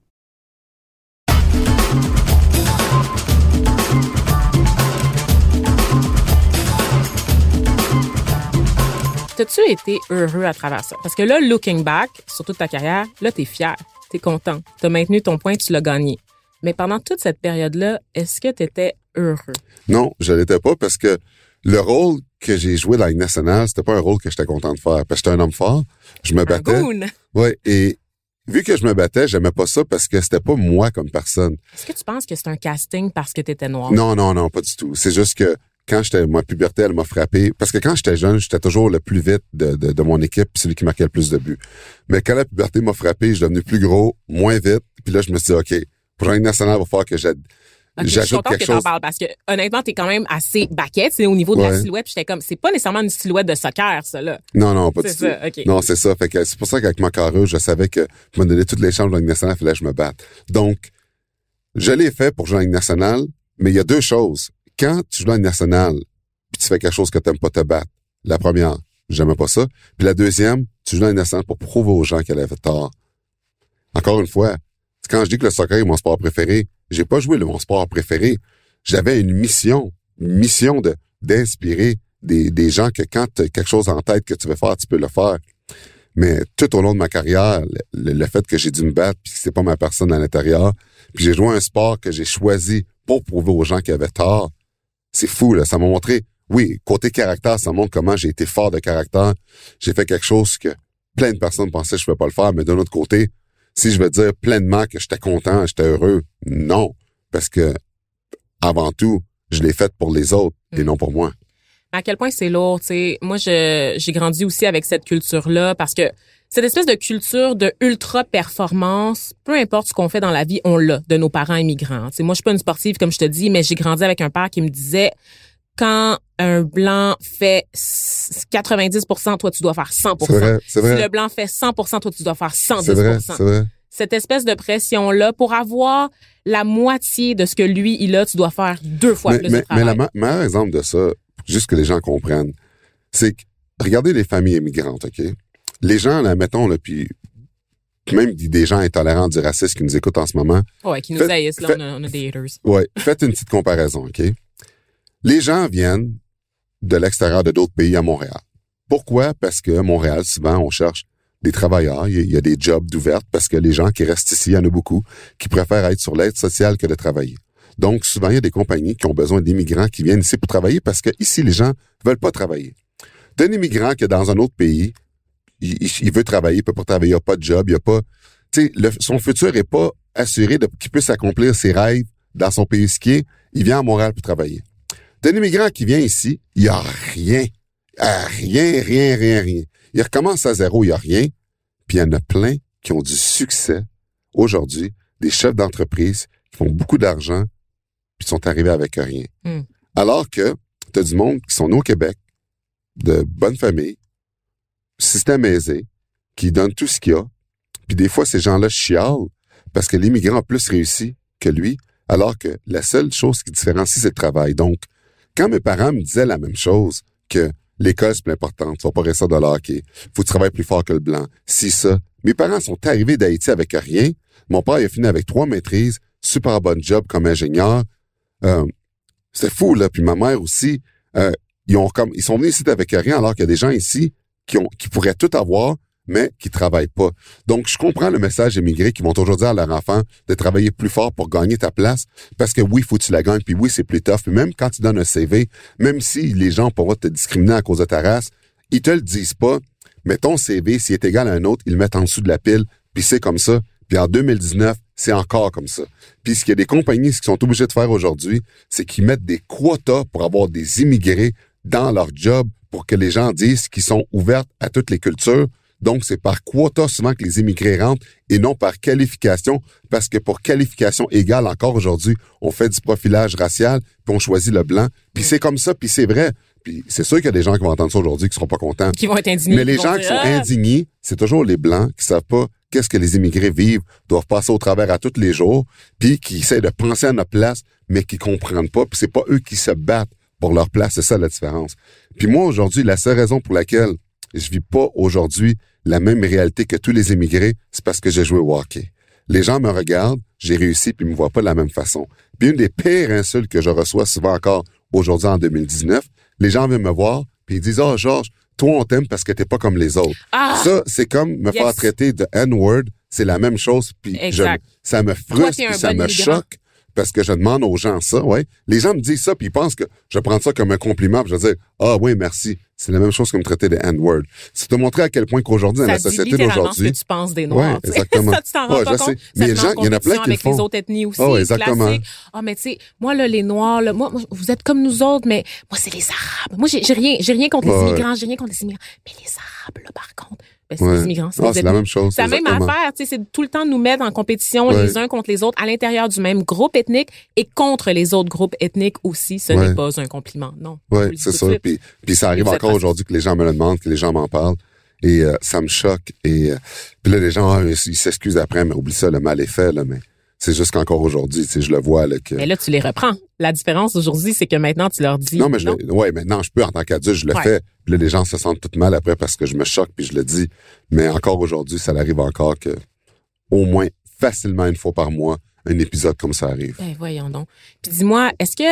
T'as-tu été heureux à travers ça? Parce que là, looking back, sur toute ta carrière, là, t'es fier, t'es content, t'as maintenu ton point, tu l'as gagné. Mais pendant toute cette période-là, est-ce que t'étais heureux? Non, je l'étais pas parce que le rôle que j'ai joué dans la Ligue nationale, c'était pas un rôle que j'étais content de faire. Parce que j'étais un homme fort, je me Un battais. goon. Ouais, et vu que je me battais, j'aimais pas ça parce que c'était pas moi comme personne. Est-ce que tu penses que c'est un casting parce que t'étais noir? Non, non, non, pas du tout. C'est juste que quand j'étais, ma puberté, elle m'a frappé. Parce que quand j'étais jeune, j'étais toujours le plus vite de, de, de mon équipe, puis celui qui marquait le plus de buts. Mais quand la puberté m'a frappé, je suis devenu plus gros, moins vite. Puis là, je me suis dit, OK, pour la Ligue nationale, il va falloir que j'aide. Ok, je suis contente que t'en parles parce que honnêtement, t'es quand même assez baquette, c'est au niveau de la silhouette. puis J'étais comme, c'est pas nécessairement une silhouette de soccer, ça là. Non, non, pas du C'est tout. ça. Non, c'est ça. Fait que c'est pour ça qu'avec ma carrure, je savais que je me donnais toutes les chances de la Ligue nationale, il fallait que je me batte. Donc, je l'ai fait pour jouer en Ligue nationale, mais il y a deux choses. Quand tu joues en Ligue nationale, puis tu fais quelque chose que t'aimes pas te battre, la première, j'aimais pas ça. Puis la deuxième, tu joues en Ligue nationale pour prouver aux gens qu'elle avait tort. Encore une fois, quand je dis que le soccer est mon sport préféré, j'ai pas joué le mon sport préféré. J'avais une mission, une mission de d'inspirer des, des gens que quand tu as quelque chose en tête que tu veux faire, tu peux le faire. Mais tout au long de ma carrière, le, le fait que j'ai dû me battre, puis que c'est pas ma personne à l'intérieur, puis j'ai joué un sport que j'ai choisi pour prouver aux gens qui avaient tort, c'est fou, là. Ça m'a montré, oui, côté caractère, ça montre comment j'ai été fort de caractère. J'ai fait quelque chose que plein de personnes pensaient que je pouvais pas le faire, mais d'un autre côté, si je veux dire pleinement que j'étais content, j'étais heureux, non. Parce que, avant tout, je l'ai fait pour les autres et Mm. non pour moi. à quel point c'est lourd, tu sais. Moi, j'ai grandi aussi avec cette culture-là parce que cette espèce de culture de ultra performance, peu importe ce qu'on fait dans la vie, on l'a de nos parents immigrants. Tu sais, moi, je suis pas une sportive comme je te dis, mais j'ai grandi avec un père qui me disait quand un blanc fait 90%, toi tu dois faire 100%. C'est vrai, c'est Si vrai. le blanc fait 100%, toi tu dois faire 110%. C'est vrai, c'est vrai. Cette espèce de pression-là, pour avoir la moitié de ce que lui, il a, tu dois faire deux fois mais, plus mais, de travail. mais le me- meilleur exemple de ça, juste que les gens comprennent, c'est que regardez les familles immigrantes, OK? Les gens, là, mettons, là, puis même des gens intolérants du racisme qui nous écoutent en ce moment, Ouais, qui nous Faites- haïssent, là, on a, on a des haters. ouais, faites une petite comparaison, OK? Les gens viennent de l'extérieur de d'autres pays à Montréal. Pourquoi? Parce que Montréal, souvent, on cherche des travailleurs, il y a- il y a des jobs d'ouvertes parce que les gens qui restent ici, il y en a beaucoup, qui préfèrent être sur l'aide sociale que de travailler. Donc, souvent, il y a des compagnies qui ont besoin d'immigrants qui viennent ici pour travailler parce que ici, les gens veulent pas travailler. T'as un immigrant qui est dans un autre pays, il, veut travailler, il peut pas travailler, il a pas de job, il a pas, tu sais, son futur est pas assuré qu'il puisse accomplir ses rêves dans son pays skier. Il vient à Montréal pour travailler. T'as un immigrant qui vient ici, il y a rien, rien, rien, rien, rien. Il recommence à zéro, il y a rien. Puis il y en a plein qui ont du succès aujourd'hui, des chefs d'entreprise qui font beaucoup d'argent, puis sont arrivés avec rien. Hmm. Alors que tu as du monde qui sont nés au Québec, de bonne famille, système aisé, qui donne tout ce qu'il a. Puis des fois, ces gens-là chialent parce que l'immigrant a plus réussi que lui, alors que la seule chose qui différencie, c'est le travail. Donc, quand mes parents me disaient la même chose, que l'école, c'est plus important, tu vas pas rester dans le hockey, faut travailles plus fort que le blanc, si ça. Mes parents sont arrivés d'Haïti avec rien. Mon père, a fini avec trois maîtrises, super bon job comme ingénieur. Euh, c'était fou, là. Puis ma mère aussi, euh, ils ont comme, ils sont venus ici avec rien, alors qu'il y a des gens ici qui ont, qui pourraient tout avoir, mais qui travaillent pas. Donc, je comprends le message émigré qui vont toujours dire à leurs enfants de travailler plus fort pour gagner ta place, parce que oui, faut que tu la gagnes, puis oui, c'est plus tough. Puis même quand tu donnes un CV, même si les gens pourront te discriminer à cause de ta race, ils te le disent pas, mais ton CV, s'il est égal à un autre, ils le mettent en dessous de la pile, puis c'est comme ça. Puis en 2019, c'est encore comme ça. Puis ce qu'il y a des compagnies ce qu'ils sont obligés de faire aujourd'hui, c'est qu'ils mettent des quotas pour avoir des immigrés dans leur job pour que les gens disent qu'ils sont ouverts à toutes les cultures. Donc, c'est par quota souvent que les immigrés rentrent et non par qualification, parce que pour qualification égale, encore aujourd'hui, on fait du profilage racial, puis on choisit le blanc. Puis c'est comme ça, puis c'est vrai. Puis c'est sûr qu'il y a des gens qui vont entendre ça aujourd'hui qui seront pas contents. Qui vont être indignés. Mais les gens dire, qui sont Ah! indignés, c'est toujours les Blancs qui savent pas qu'est-ce que les immigrés vivent, doivent passer au travers à tous les jours, puis qui essaient de penser à notre place, mais qui comprennent pas, puis c'est pas eux qui se battent pour leur place, c'est ça la différence. Puis moi, aujourd'hui, la seule raison pour laquelle je vis pas aujourd'hui la même réalité que tous les immigrés, c'est parce que j'ai joué au hockey. Les gens me regardent, j'ai réussi, puis ils me voient pas de la même façon. Puis une des pires insultes que je reçois souvent encore aujourd'hui en 2019, les gens viennent me voir, puis ils disent, « Ah, Georges, toi, on t'aime parce que t'es pas comme les autres. Ah! Ça, c'est comme me Yes. faire traiter de N-word, c'est la même chose, puis je- ça me frustre, puis ça bon me immigrant? choque, parce que je demande aux gens ça, ouais. Les gens me disent ça, puis ils pensent que je prends ça comme un compliment, puis je vais dire, ah oui, merci. C'est la même chose que me traiter de N-word. C'est te montrer à quel point qu'aujourd'hui, dans Ça la société littéralement ce que d'aujourd'hui, tu penses des Noirs. Ouais, exactement. ça, tu t'en rends Ouais, pas compte. Mais les gens- en il y en a plein qui avec les font. autres ethnies aussi. Oh, exactement. Ah, mais tu sais, moi, là, les Noirs, là, moi, vous êtes comme nous autres, mais moi, c'est les Arabes. Moi, j'ai rien, j'ai rien contre les immigrants, j'ai rien contre les immigrants. Mais les Arabes, là, par contre, ben, c'est Ouais. les immigrants, c'est Ah, c'est la même chose. C'est la même exactement. affaire, c'est tout le temps nous mettre en compétition Ouais. les uns contre les autres à l'intérieur du même groupe ethnique et contre les autres groupes ethniques aussi. Ce Ouais. n'est pas un compliment, non. Oui, c'est ça. Puis, puis ça arrive encore aujourd'hui que les gens me le demandent, que les gens m'en parlent. Et euh, ça me choque. Et euh, puis là, les gens, ah, ils s'excusent après, mais oublie ça, le mal est fait, là. Mais c'est juste qu'encore aujourd'hui, tu sais, je le vois, là, que... Mais là, tu les reprends. La différence aujourd'hui, c'est que maintenant, tu leur dis. non, mais je le, ouais, maintenant, je peux, en tant qu'adulte, je le Ouais. fais. Puis là, les gens se sentent tout mal après parce que je me choque puis je le dis. Mais encore aujourd'hui, ça arrive encore que, au moins, facilement une fois par mois, un épisode comme ça arrive. Ben, voyons donc. Puis dis-moi, est-ce que,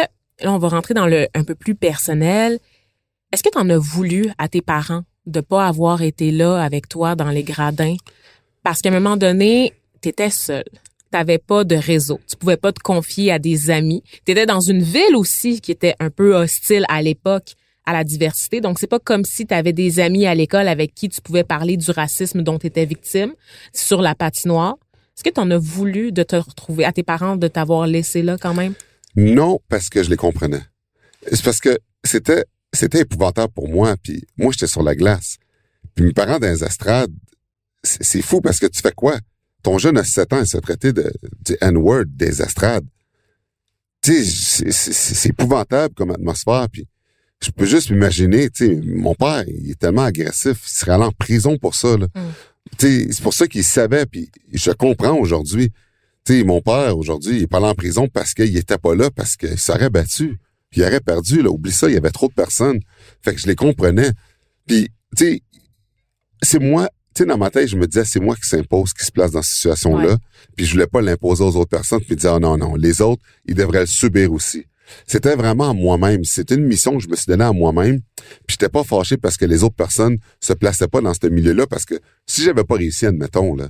là, on va rentrer dans le un peu plus personnel. Est-ce que tu en as voulu à tes parents de pas avoir été là avec toi dans les gradins? Parce qu'à un moment donné, tu étais seul. T'avais pas de réseau. Tu pouvais pas te confier à des amis. Tu étais dans une ville aussi qui était un peu hostile à l'époque à la diversité. Donc, c'est pas comme si tu avais des amis à l'école avec qui tu pouvais parler du racisme dont tu étais victime sur la patinoire. Est-ce que tu en as voulu de te retrouver à tes parents, de t'avoir laissé là quand même? Non, parce que je les comprenais. C'est parce que c'était épouvantable pour moi. Puis moi, j'étais sur la glace. Puis mes parents dans les estrades, c'est c'est fou parce que tu fais quoi? Ton jeune a 7 ans, il se traité de, du N-word des estrades. Tu sais, c'est- épouvantable comme atmosphère. Puis je peux juste m'imaginer, tu sais, mon père, il est tellement agressif, il serait allé en prison pour ça. Là. Mm. Tu sais, c'est pour ça qu'il savait. Puis je comprends aujourd'hui. Tu sais, mon père, aujourd'hui, il est pas allé en prison parce qu'il était pas là, parce qu'il s'aurait battu. Puis il aurait perdu, là. Oublie ça, il y avait trop de personnes. Fait que je les comprenais. Puis, tu sais, c'est moi, tu sais, dans ma tête, je me disais, c'est moi qui s'impose, qui se place dans cette situation-là. Ouais. Puis je voulais pas l'imposer aux autres personnes, puis dire, ah non, non, les autres, ils devraient le subir aussi. C'était vraiment à moi-même. C'était une mission que je me suis donnée à moi-même. Puis j'étais pas fâché parce que les autres personnes se plaçaient pas dans ce milieu-là, parce que si j'avais pas réussi, admettons, là,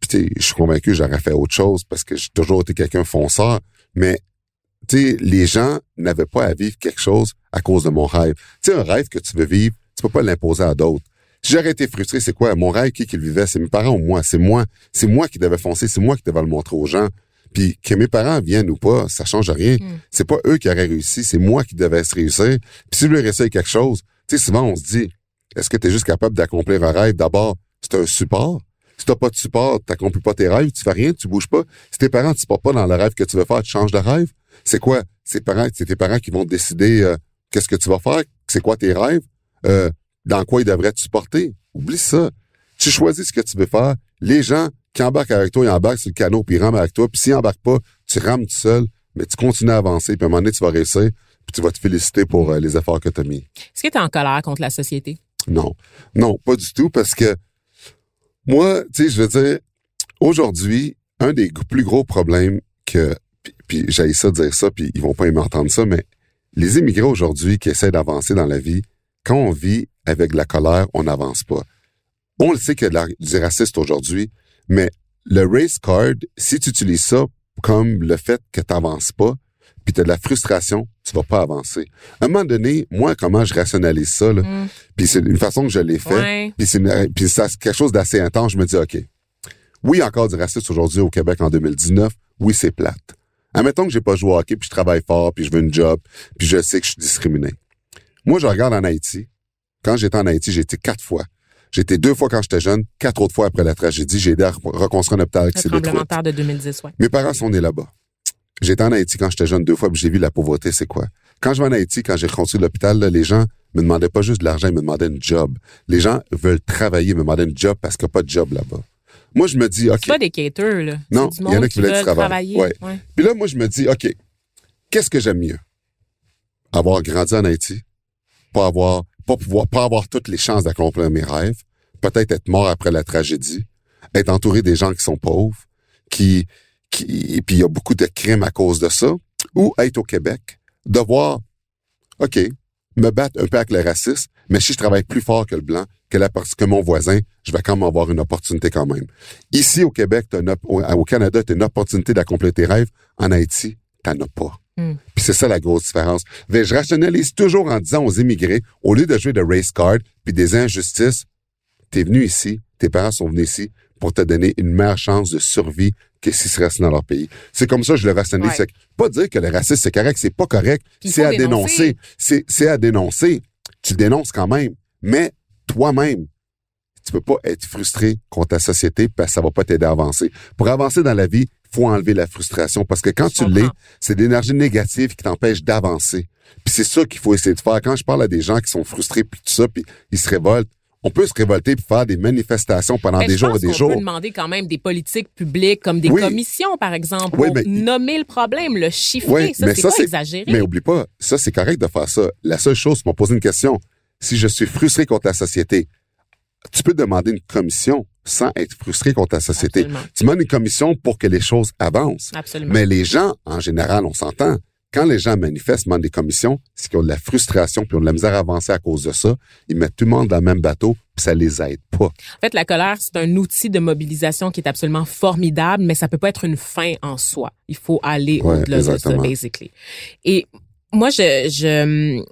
puis tu sais, je suis convaincu que j'aurais fait autre chose parce que j'ai toujours été quelqu'un fonceur, mais tu sais, les gens n'avaient pas à vivre quelque chose à cause de mon rêve. Tu sais, un rêve que tu veux vivre, tu peux pas l'imposer à d'autres. Si j'aurais été frustré, c'est quoi? Mon rêve, qui qui le vivait? C'est mes parents ou moi? C'est moi. C'est moi qui devais foncer. C'est moi qui devais le montrer aux gens. Puis que mes parents viennent ou pas, ça change rien. Mm. C'est pas eux qui auraient réussi, c'est moi qui devais se réussir. Puis si je voulais réussir quelque chose, tu sais, souvent on se dit, est-ce que tu es juste capable d'accomplir un rêve? D'abord, c'est un support. Si t'as pas de support, t'accomplis pas tes rêves, tu fais rien, tu bouges pas. Si tes parents ne supportent pas dans le rêve que tu veux faire, tu changes de rêve. C'est quoi? C'est parents, c'est tes parents qui vont décider euh, qu'est-ce que tu vas faire, c'est quoi tes rêves, euh, dans quoi ils devraient te supporter. Oublie ça. Tu choisis ce que tu veux faire. Les gens qui embarquent avec toi, ils embarquent sur le canot, puis ils rament avec toi. Puis s'ils embarquent pas, tu rames tout seul, mais tu continues à avancer, puis à un moment donné, tu vas réussir, puis tu vas te féliciter pour euh, les efforts que tu as mis. Est-ce que tu es en colère contre la société? Non. Non, pas du tout, parce que moi, tu sais, je veux dire, aujourd'hui, un des plus gros problèmes que, puis, puis j'ai ça de dire ça, puis ils vont pas aimer entendre ça, mais les immigrés aujourd'hui qui essaient d'avancer dans la vie, quand on vit avec de la colère, on n'avance pas. On le sait qu'il y a de la- du raciste aujourd'hui, mais le race card, si tu utilises ça comme le fait que tu n'avances pas, puis tu as de la frustration, tu vas pas avancer. À un moment donné, moi, comment je rationalise ça, là, Mm. puis c'est une façon que je l'ai fait, Ouais. puis c'est quelque chose d'assez intense. Je me dis, OK, oui, encore du racisme aujourd'hui au Québec en 2019. Oui, c'est plate. Admettons que j'ai pas joué au hockey, puis je travaille fort, puis je veux une job, puis je sais que je suis discriminé. Moi, je regarde en Haïti. Quand j'étais en Haïti, j'ai été quatre fois. Été deux fois quand j'étais jeune, quatre autres fois après la tragédie. J'ai aidé à re- reconstruire un hôpital qui Le s'est détruit. de terre de 2010, ouais. Mes parents sont nés là-bas. J'étais en Haïti quand j'étais jeune deux fois, puis j'ai vu la pauvreté, c'est quoi. Quand je vais en Haïti, quand j'ai reconstruit l'hôpital, les gens me demandaient pas juste de l'argent, ils me demandaient une job. Les gens veulent travailler, me demandaient une job parce qu'il n'y a pas de job là-bas. Moi, je me dis, OK. C'est pas des caters, là. Non, il y en a qui veulent travail. travailler. Ouais. Ouais. Puis là, moi, je me dis, OK, qu'est-ce que j'aime mieux? Avoir grandi en Haïti, pas avoir, pas pouvoir, pas avoir toutes les chances d'accomplir mes rêves, peut-être être mort après la tragédie, être entouré des gens qui sont pauvres, qui, qui, et puis il y a beaucoup de crimes à cause de ça, ou être au Québec, de voir, OK, me battre un peu avec le racisme, mais si je travaille plus fort que le blanc, que, la, que mon voisin, je vais quand même avoir une opportunité quand même. Ici, au Québec, op- au, au Canada, tu as une opportunité d'accomplir tes rêves. En Haïti, t'en as pas. Hmm. Puis c'est ça la grosse différence. Mais je rationalise toujours en disant aux immigrés, au lieu de jouer de race card puis des injustices, t'es venu ici, tes parents sont venus ici pour te donner une meilleure chance de survie que s'ils se restent dans leur pays. C'est comme ça que je le rationalise. Ouais. Pas dire que le racisme c'est correct, c'est pas correct, c'est à dénoncer. dénoncer. C'est c'est à dénoncer. Tu le dénonces quand même, mais toi-même, tu peux pas être frustré contre ta société parce que ça va pas t'aider à avancer. Pour avancer dans la vie, faut enlever la frustration parce que quand Je tu l'es, c'est l'énergie négative qui t'empêche d'avancer. Puis c'est ça qu'il faut essayer de faire. Quand je parle à des gens qui sont frustrés puis tout ça, puis ils se révoltent, on peut se révolter puis faire des manifestations pendant des jours et des jours. peut demander quand même des politiques publiques comme des Oui. commissions, par exemple, Oui, pour mais- nommer le problème, le chiffrer. Oui, ça, mais c'est ça, pas c'est- exagéré. Mais oublie pas, ça c'est correct de faire ça. La seule chose, tu m'as posé une question. Si je suis frustré contre la société, tu peux demander une commission sans être frustré contre la société. Absolument. Tu demandes une commission pour que les choses avancent. Absolument. Mais les gens, en général, on s'entend. Quand les gens manifestent, demandent des commissions, c'est qu'ils ont de la frustration puis ont de la misère à avancer à cause de ça. Ils mettent tout le monde dans le même bateau puis ça les aide pas. En fait, la colère, c'est un outil de mobilisation qui est absolument formidable, mais ça peut pas être une fin en soi. Il faut aller Ouais, au-delà de ça, basically. Et moi, je, je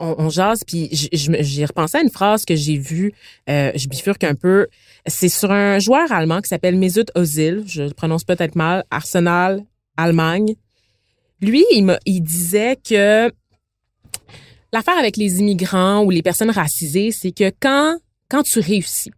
on, on jase, puis j'ai repensé à une phrase que j'ai vue, euh, je bifurque un peu. C'est sur un joueur allemand qui s'appelle Mesut Özil, je le prononce peut-être mal, Arsenal, Allemagne. Lui, il, me, il disait que l'affaire avec les immigrants ou les personnes racisées, c'est que quand, quand tu réussis,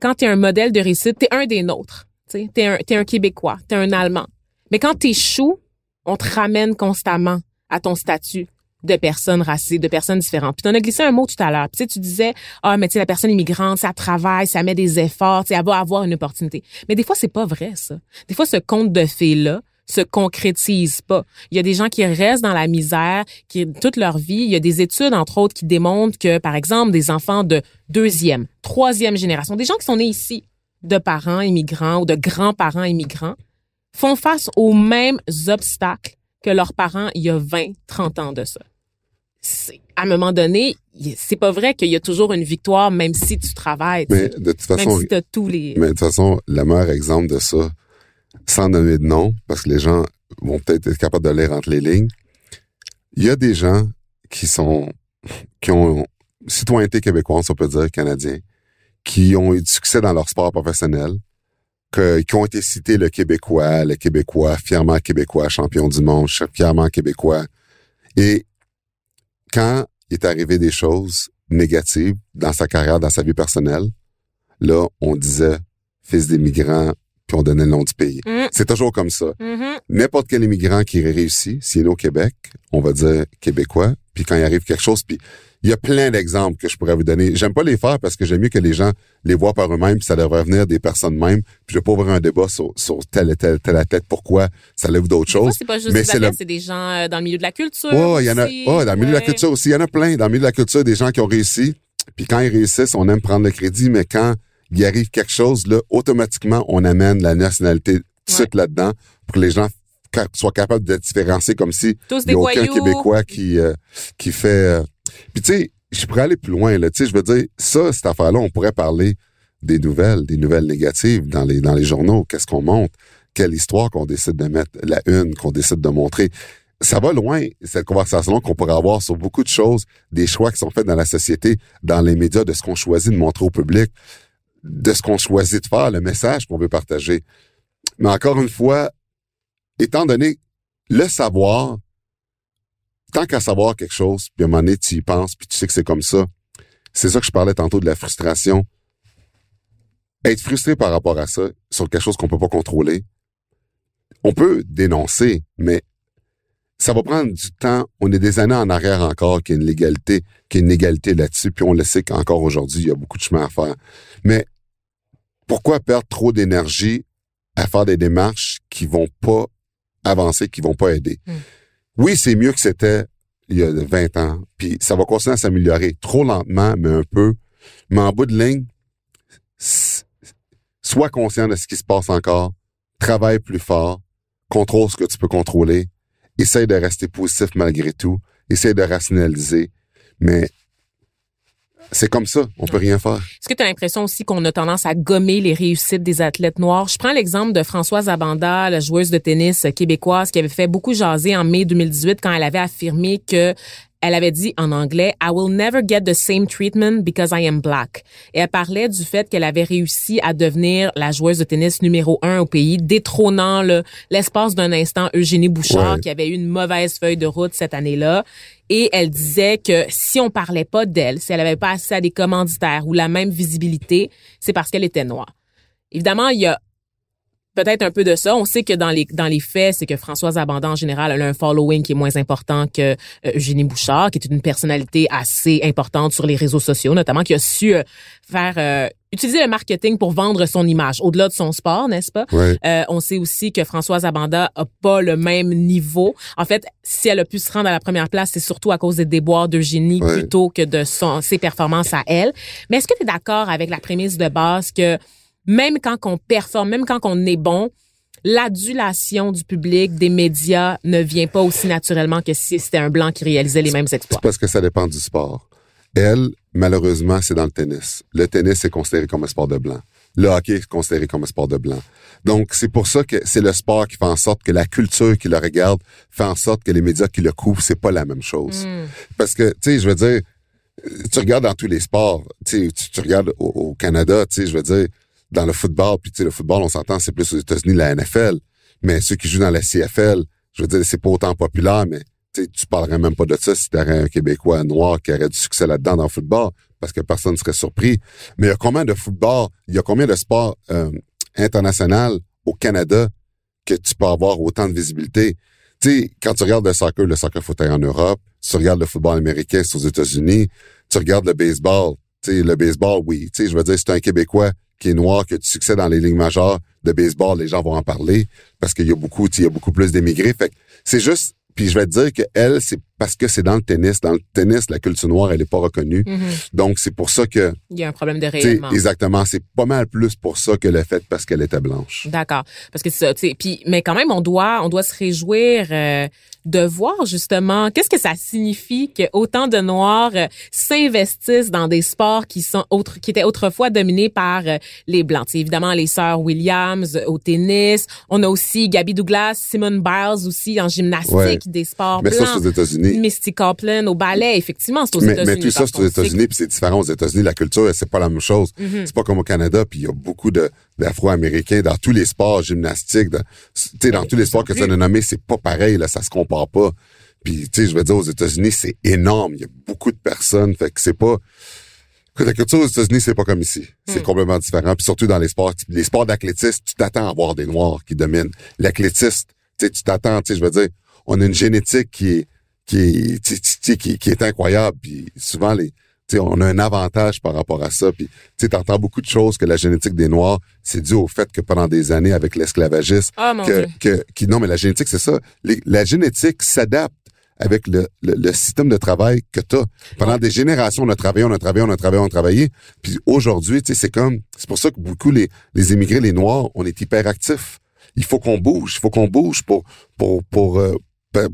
quand tu es un modèle de réussite, tu es un des nôtres. Tu es un, t'es un Québécois, tu es un Allemand. Mais quand tu échoues, on te ramène constamment à ton statut de personne racisée, de personnes différentes. Puis tu en as glissé un mot tout à l'heure. Puis tu disais, ah, mais tu sais, la personne immigrante, ça travaille, ça met des efforts, tu sais, elle va avoir une opportunité. Mais des fois, c'est pas vrai, ça. Des fois, ce conte de fées-là se concrétise pas. Il y a des gens qui restent dans la misère, qui toute leur vie. Il y a des études, entre autres, qui démontrent que, par exemple, des enfants de deuxième, troisième génération, des gens qui sont nés ici, de parents immigrants ou de grands-parents immigrants, font face aux mêmes obstacles que leurs parents il y a 20, 30 ans de ça. À un moment donné, c'est pas vrai qu'il y a toujours une victoire, même si tu travailles, Mais de toute même façon, si tu as tous les... Mais de toute façon, le meilleur exemple de ça, sans nommer de nom, parce que les gens vont peut-être être capables de lire entre les lignes, il y a des gens qui sont, qui ont citoyenneté québécoise, on peut dire, canadien, qui ont eu du succès dans leur sport professionnel, que- qui ont été cités le Québécois, le Québécois, fièrement Québécois, champion du monde, fièrement Québécois. Et quand il est arrivé des choses négatives dans sa carrière, dans sa vie personnelle, là, on disait fils d'immigrants, puis on donnait le nom du pays. Mm. C'est toujours comme ça. Mhm. N'importe quel immigrant qui réussit, s'il est né au Québec, on va dire québécois, puis quand il arrive quelque chose, puis il y a plein d'exemples que je pourrais vous donner. J'aime pas les faire parce que j'aime mieux que les gens les voient par eux-mêmes, puis ça devrait venir des personnes mêmes. Puis je vais pas ouvrir un débat sur, sur telle et telle, telle tête, pourquoi ça lève d'autres choses. c'est pas juste mais des c'est le- des gens euh, dans le milieu de la culture. Il y en a. Ouais, dans le milieu de la culture aussi, il y en a plein. Dans le milieu de la culture, des gens qui ont réussi. Puis quand ils réussissent, on aime prendre le crédit, mais quand il arrive quelque chose, là, automatiquement, on amène la nationalité tout là-dedans pour que les gens soient capables de différencier comme si Tous il n'y a aucun voyous. Québécois qui, euh, qui fait... euh, Puis tu sais, je pourrais aller plus loin, là. Tu sais, je veux dire, ça, cette affaire-là, on pourrait parler des nouvelles, des nouvelles négatives dans les, dans les journaux. Qu'est-ce qu'on montre? Quelle histoire qu'on décide de mettre, la une qu'on décide de montrer. Ça va loin, cette conversation qu'on pourrait avoir sur beaucoup de choses, des choix qui sont faits dans la société, dans les médias, de ce qu'on choisit de montrer au public, de ce qu'on choisit de faire, le message qu'on veut partager. Mais encore une fois, étant donné le savoir, tant qu'à savoir quelque chose, puis à un moment donné, tu y penses, puis tu sais que c'est comme ça, c'est ça que je parlais tantôt de la frustration. Être frustré par rapport à ça, sur quelque chose qu'on peut pas contrôler, on peut dénoncer, mais ça va prendre du temps. On est des années en arrière encore qu'il y a une légalité, qu'il y a une égalité là-dessus, puis on le sait qu'encore aujourd'hui, il y a beaucoup de chemin à faire. Mais pourquoi perdre trop d'énergie à faire des démarches qui vont pas avancer, qui vont pas aider? Mm. Oui, c'est mieux que c'était il y a 20 ans, puis ça va continuer à s'améliorer, trop lentement, mais un peu. Mais en bout de ligne, sois conscient de ce qui se passe encore, travaille plus fort, contrôle ce que tu peux contrôler, essaye de rester positif malgré tout, essaye de rationaliser, Mais c'est comme ça, on peut rien faire. Est-ce que tu as l'impression aussi qu'on a tendance à gommer les réussites des athlètes noirs? Je prends l'exemple de Françoise Abanda, la joueuse de tennis québécoise qui avait fait beaucoup jaser en mai 2018 quand elle avait affirmé que elle avait dit en anglais I will never get the same treatment because I am black. Et elle parlait du fait qu'elle avait réussi à devenir la joueuse de tennis numéro un au pays, détrônant l'espace d'un instant Eugénie Bouchard Ouais. qui avait eu une mauvaise feuille de route cette année-là. Et elle disait que si on parlait pas d'elle, si elle avait pas accès à des commanditaires ou la même visibilité, c'est parce qu'elle était noire. Évidemment, il y a peut-être un peu de ça. On sait que dans les dans les faits, c'est que Françoise Abandon en général elle a un following qui est moins important que euh, Eugénie Bouchard, qui est une personnalité assez importante sur les réseaux sociaux, notamment qui a su euh, faire euh, utiliser le marketing pour vendre son image au-delà de son sport, n'est-ce pas? Ouais. Euh, on sait aussi que Françoise Abanda a pas le même niveau. En fait, si elle a pu se rendre à la première place, c'est surtout à cause des déboires d'Eugénie Ouais. plutôt que de son, ses performances à elle. Mais est-ce que tu es d'accord avec la prémisse de base que même quand on performe, même quand on est bon, l'adulation du public, des médias ne vient pas aussi naturellement que si c'était un blanc qui réalisait les mêmes exploits? C'est parce que ça dépend du sport. Elle, malheureusement, c'est dans le tennis. Le tennis est considéré comme un sport de blanc. Le hockey est considéré comme un sport de blanc. Donc, c'est pour ça que c'est le sport qui fait en sorte que la culture qui le regarde fait en sorte que les médias qui le couvrent, c'est pas la même chose. Hmm. Parce que, tu sais, je veux dire, tu regardes dans tous les sports, tu, tu regardes au, au Canada, tu sais, je veux dire, dans le football, puis tu sais, le football, on s'entend, c'est plus aux États-Unis, la NFL, mais ceux qui jouent dans la CFL, je veux dire, c'est pas autant populaire, mais tu tu parlerais même pas de ça si t'aurais un Québécois noir qui aurait du succès là-dedans dans le football, parce que personne ne serait surpris. Mais il y a combien de football, il y a combien de sports euh, international au Canada que tu peux avoir autant de visibilité? Tu sais, quand tu regardes le soccer, le soccer fauteuil en Europe, tu regardes le football américain, c'est aux États-Unis, tu regardes le baseball, tu sais, le baseball, oui, tu sais, je veux dire, c'est un Québécois qui est noir, qui a du succès dans les ligues majeures de baseball, les gens vont en parler parce qu'il y a beaucoup, il y a beaucoup plus d'émigrés. Fait c'est juste, puis je vais te dire que elle, c'est parce que c'est dans le tennis. Dans le tennis, la culture noire, elle est pas reconnue. Mhm. Donc, c'est pour ça que, Il y a un problème de rayonnement. exactement, c'est pas mal plus pour ça que le fait parce qu'elle était blanche. D'accord, parce que c'est ça. Puis, mais quand même, on doit, on doit se réjouir euh, de voir justement qu'est-ce que ça signifie que autant de Noirs euh, s'investissent dans des sports qui sont autres, qui étaient autrefois dominés par euh, les blancs. Tu sais, évidemment, les sœurs Williams euh, au tennis. On a aussi Gabby Douglas, Simone Biles aussi en gymnastique, Ouais. des sports Mais ça, blancs. c'est aux États-Unis. Misty Copeland au ballet, effectivement, c'est aux États-Unis. mais tout ça, c'est aux. États-Unis, puis c'est différent aux États-Unis. La culture, c'est pas la même chose. Mhm. C'est pas comme au Canada, puis il y a beaucoup d'Afro-Américains dans tous les sports gymnastiques, dans, tu sais, dans tous les sports que tu as nommés, c'est pas pareil, là, ça se compare pas. Puis, tu sais, je veux dire, aux États-Unis, c'est énorme. Il y a beaucoup de personnes, fait que c'est pas... Que la culture aux États-Unis, c'est pas comme ici. C'est Mm. complètement différent. Puis surtout dans les sports, les sports d'athlétisme, tu t'attends à voir des Noirs qui dominent. L'athlétiste, tu t'attends, tu sais, je veux dire, on a une génétique qui est qui sais, qui, qui est incroyable. Puis souvent, les, tu sais, on a un avantage par rapport à ça. Puis, tu sais, t'entends beaucoup de choses que la génétique des Noirs, c'est dû au fait que pendant des années, avec l'esclavagisme, Ah, que, que, qui, non, mais la génétique, c'est ça. Les- la génétique s'adapte avec le, le, le système de travail que tu as. Pendant des générations, on a travaillé, on a travaillé, on a travaillé, on a travaillé. Puis aujourd'hui, tu sais, c'est comme, c'est pour ça que beaucoup les, les immigrés, les Noirs, on est hyperactifs. Il faut qu'on bouge, il faut qu'on bouge pour, pour, pour, euh, pa-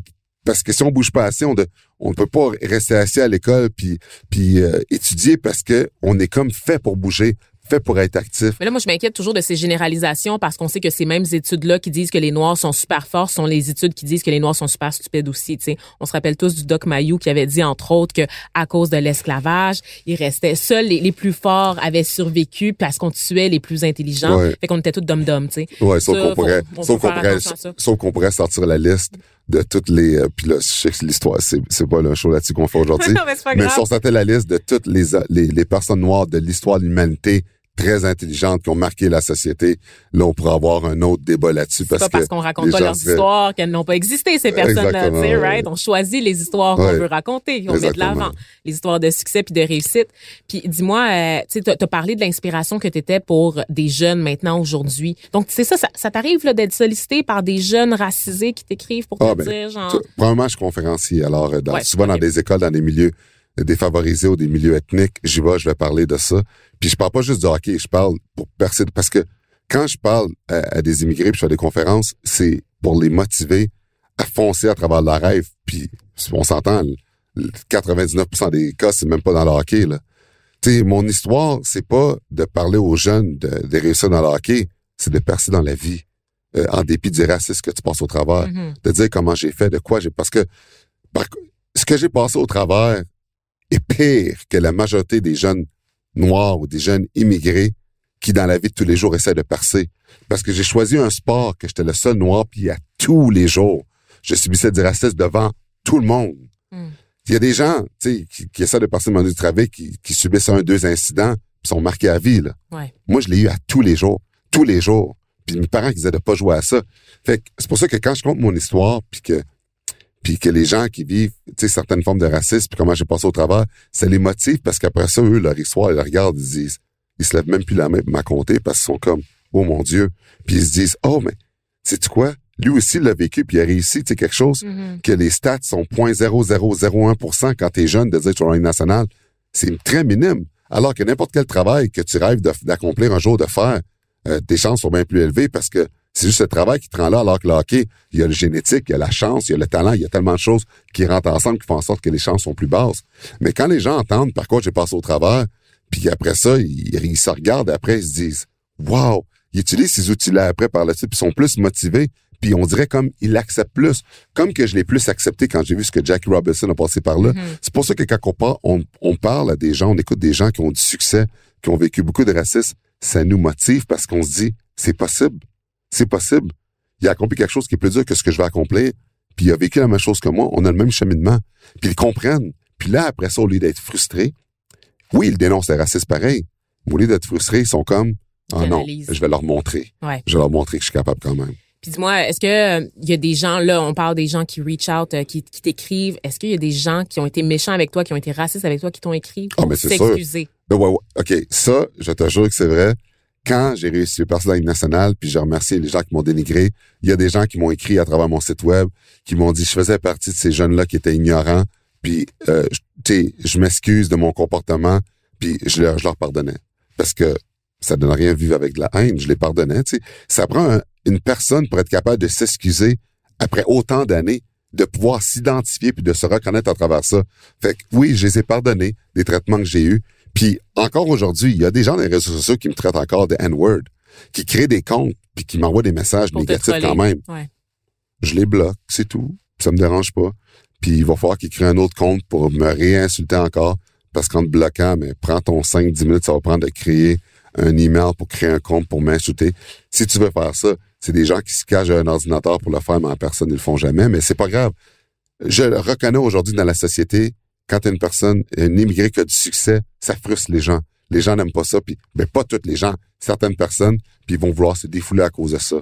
parce que si on bouge pas assez, on de, on ne peut pas rester assis à l'école puis, puis euh, étudier parce que on est comme fait pour bouger, fait pour être actif. Mais là, moi, je m'inquiète toujours de ces généralisations parce qu'on sait que ces mêmes études-là qui disent que les Noirs sont super forts sont les études qui disent que les Noirs sont super stupides aussi. Tu sais, on se rappelle tous du Doc Mayou qui avait dit entre autres que à cause de l'esclavage, il restait seuls les, les plus forts avaient survécu parce qu'on tuait les plus intelligents. Ouais. Fait qu'on était tous sais. Ouais, sauf qu'on pourrait, sauf qu'on pourrait, sauf qu'on pourrait sortir la liste de toutes les, euh, puis là, je sais que l'histoire, c'est, c'est pas le show là-dessus qu'on fait aujourd'hui. Non, mais c'est pas mais si on sortait la liste de toutes les, les, les personnes noires de l'histoire de l'humanité très intelligentes qui ont marqué la société, là, on pourrait avoir un autre débat là-dessus C'est parce pas parce qu'on raconte pas leurs seraient- histoires qu'elles n'ont pas existé, ces personnes-là. Right? On choisit les histoires qu'on veut raconter, on met de l'avant. Les histoires de succès puis de réussite. Puis dis-moi, euh, tu sais, t'as as parlé de l'inspiration que tu étais pour des jeunes maintenant, aujourd'hui. Donc, c'est ça, ça, ça t'arrive là, d'être sollicité par des jeunes racisés qui t'écrivent pour te Ah, ben, dire, genre... Tu- Premièrement, je suis conférencier. Alors, euh, dans- Ouais, souvent dans des écoles, dans des milieux défavorisés ou des milieux ethniques, j'y vais, je vais parler de ça. Puis je parle pas juste du hockey, je parle pour percer, parce que quand je parle à, à des immigrés puis je fais des conférences, c'est pour les motiver à foncer à travers leur rêve. Puis on s'entend, 99% des cas, c'est même pas dans le hockey, là. Tu sais, mon histoire, c'est pas de parler aux jeunes de, de réussir dans le hockey, c'est de percer dans la vie. euh, en dépit du racisme que tu passes au travers. Mhm. De dire comment j'ai fait, de quoi j'ai... Parce que par- ce que j'ai passé au travers est pire que la majorité des jeunes noirs ou des jeunes immigrés qui, dans la vie de tous les jours, essaient de percer. Parce que j'ai choisi un sport que j'étais le seul noir, puis à tous les jours, je subissais du racisme devant tout le monde. Mm. Il y a des gens, tu sais, qui, qui essaient de passer le monde du travail, qui, qui subissent un, deux incidents, puis sont marqués à vie, là. Ouais. Moi, je l'ai eu à tous les jours. Tous les jours. Puis mes parents qui disaient de pas jouer à ça. Fait que c'est pour ça que quand je compte mon histoire, puis que puis que les gens qui vivent, tu sais, certaines formes de racisme, puis comment j'ai passé au travers, ça les motive parce qu'après ça, eux, leur histoire, ils la regardent, ils se disent, ils se lèvent même plus la main pour m'aconter parce qu'ils sont comme, oh mon Dieu. Puis ils se disent, oh, mais, sais-tu quoi? Lui aussi, il l'a vécu, puis il a réussi, tu sais, quelque chose Mhm. que les stats sont 0.0001% quand t'es jeune de dire tu es nationale. C'est très minime. Alors que n'importe quel travail que tu rêves d'accomplir un jour de faire, euh, tes chances sont bien plus élevées parce que c'est juste le travail qui te rend là, alors que le hockey, il y a le génétique, il y a la chance, il y a le talent, il y a tellement de choses qui rentrent ensemble qui font en sorte que les chances sont plus basses. Mais quand les gens entendent par quoi j'ai passé au travers, puis après ça, ils, ils se regardent après, ils se disent Wow! Ils utilisent ces outils-là après par la suite, puis ils sont plus motivés, puis on dirait comme ils l'acceptent plus. Comme que je l'ai plus accepté quand j'ai vu ce que Jackie Robinson a passé par là. Mhm. C'est pour ça que quand on, par- on, on parle à des gens, on écoute des gens qui ont du succès, qui ont vécu beaucoup de racisme, ça nous motive parce qu'on se dit, c'est possible. C'est possible. Il a accompli quelque chose qui est plus dur que ce que je vais accomplir, puis il a vécu la même chose que moi, on a le même cheminement, puis ils comprennent. Puis là, après ça, au lieu d'être frustrés, oui, ils dénoncent les racistes pareil, mais au lieu d'être frustrés, ils sont comme, ah non, je vais leur montrer. Ouais. Je vais leur montrer que je suis capable quand même. Puis dis-moi, est-ce que euh, il y a des gens là, on parle des gens qui reach out, euh, qui, qui t'écrivent. Est-ce qu'il y a des gens qui ont été méchants avec toi, qui ont été racistes avec toi, qui t'ont écrit? Ah, pour mais c'est sûr. s'excuser? Ben ouais, ouais. OK, ça, je te jure que c'est vrai. Quand j'ai réussi à la Ligue nationale, puis j'ai remercié les gens qui m'ont dénigré, il y a des gens qui m'ont écrit à travers mon site web, qui m'ont dit je faisais partie de ces jeunes-là qui étaient ignorants, puis euh, je- m'excuse de mon comportement, puis je leur, je pardonnais. Parce que ça donne rien vivre avec de la haine, je les pardonnais. Ça prend un- une personne pour être capable de s'excuser après autant d'années, de pouvoir s'identifier puis de se reconnaître à travers ça. Fait que oui, je les ai pardonnés des traitements que j'ai eus. Puis encore aujourd'hui, il y a des gens dans les réseaux sociaux qui me traitent encore de N-word, qui créent des comptes puis qui m'envoient des messages Pour négatifs quand même. Ouais. Je les bloque, c'est tout. Ça me dérange pas. Puis il va falloir qu'ils créent un autre compte pour me réinsulter encore parce qu'en te bloquant, mais prends ton 5-10 minutes, ça va prendre de créer un email pour créer un compte pour m'insulter. Si tu veux faire ça, c'est des gens qui se cachent à un ordinateur pour le faire, mais en personne, ils le font jamais, mais c'est pas grave. Je le reconnais aujourd'hui dans la société, quand une personne, un immigré qui a du succès, ça frustre les gens. Les gens n'aiment pas ça, puis mais pas toutes les gens, certaines personnes, puis ils vont vouloir se défouler à cause de ça.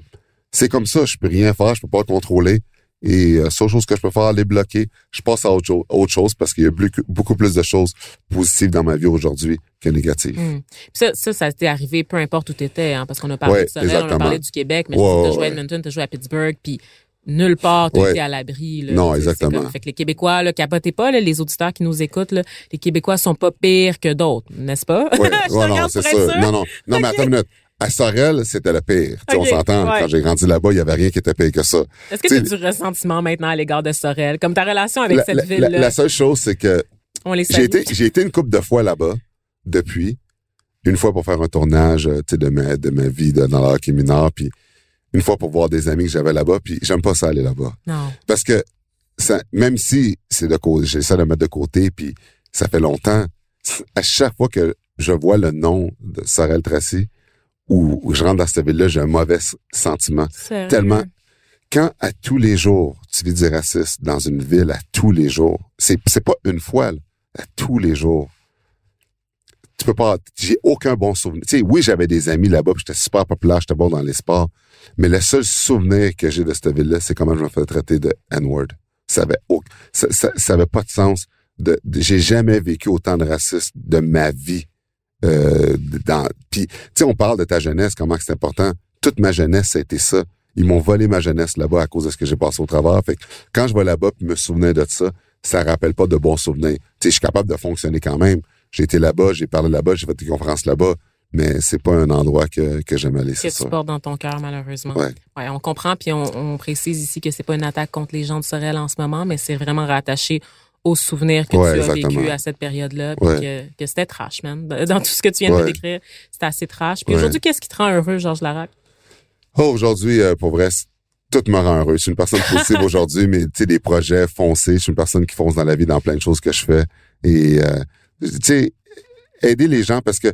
C'est comme ça, je peux rien faire, je peux pas le contrôler. Et euh, seule chose que je peux faire, les bloquer. Je passe à autre, cho- autre chose parce qu'il y a beaucoup, plus de choses positives dans ma vie aujourd'hui que négatives. Puis Ça, ça, ça t'est arrivé peu importe où t'étais, hein, parce qu'on a parlé Ouais, de Sorel, on a parlé du Québec, mais Ouais, tu as joué à. Edmonton, t'as joué à Pittsburgh, puis nulle part t'as Ouais. à l'abri. Non, exactement. comme- fait que les Québécois, là, capotez pas, là, les auditeurs qui nous écoutent, là, les Québécois sont pas pires que d'autres, n'est-ce pas? Ouais, non, c'est ça. Non, non. Non, mais attends une minute. À Sorel, c'était le pire. Tu sais, Ok, On s'entend. ouais. Quand j'ai grandi là-bas, il y avait rien qui était pire que ça. Est-ce que tu as du ressentiment maintenant à l'égard de Sorel? Comme ta relation avec La, cette ville-là? la- la seule chose, c'est que j'ai été, j'ai été une couple de fois là-bas depuis. Une fois pour faire un tournage euh, tu sais, de ma, de ma vie de- dans le hockey mineur, puis une fois pour voir des amis que j'avais là-bas, puis j'aime pas ça aller là-bas. Non. Parce que ça, même si c'est de côté, j'essaie de mettre de côté, puis ça fait longtemps, à chaque fois que je vois le nom de Sorel Tracy, ou, ou je rentre dans cette ville-là, j'ai un mauvais sentiment. Sérieux? Tellement. Quand à tous les jours, tu vis du racisme dans une ville, à tous les jours, c'est, c'est pas une fois, là, à tous les jours. Tu peux pas, j'ai aucun bon souvenir. Tu sais, oui, j'avais des amis là-bas, j'étais super populaire, j'étais bon dans les sports, mais le seul souvenir que j'ai de cette ville-là, c'est comment je me fais traiter de N-word. Ça avait, au- ça, ça, avait pas de sens. J'ai jamais vécu autant de racisme de ma vie. Euh, puis, tu sais, on parle de ta jeunesse, comment c'est important. Toute ma jeunesse, ça a été ça. Ils m'ont volé ma jeunesse là-bas à cause de ce que j'ai passé au travers. Fait que quand je vais là-bas puis me souvenir de ça, ça rappelle pas de bons souvenirs. Tu sais, je suis capable de fonctionner quand même. J'ai été là-bas, j'ai parlé là-bas, j'ai fait des conférences là-bas, mais c'est pas un endroit que, que j'aime aller, que tu ça. portes dans ton cœur, malheureusement. Ouais. Ouais, on comprend, puis on, on précise ici que c'est pas une attaque contre les gens de Sorel en ce moment, mais c'est vraiment rattaché aux souvenirs que Ouais, tu as vécu à cette période-là, puis Ouais. que, que c'était trash, man. Dans tout ce que tu viens de décrire, c'était assez trash. Puis aujourd'hui, qu'est-ce qui te rend heureux, Georges Larac? Oh, aujourd'hui, euh, pour vrai, tout me rend heureux. Je suis une personne positive aujourd'hui, mais tu sais, des projets foncés. Je suis une personne qui fonce dans la vie dans plein de choses que je fais. Et, euh, tu sais, aider les gens parce que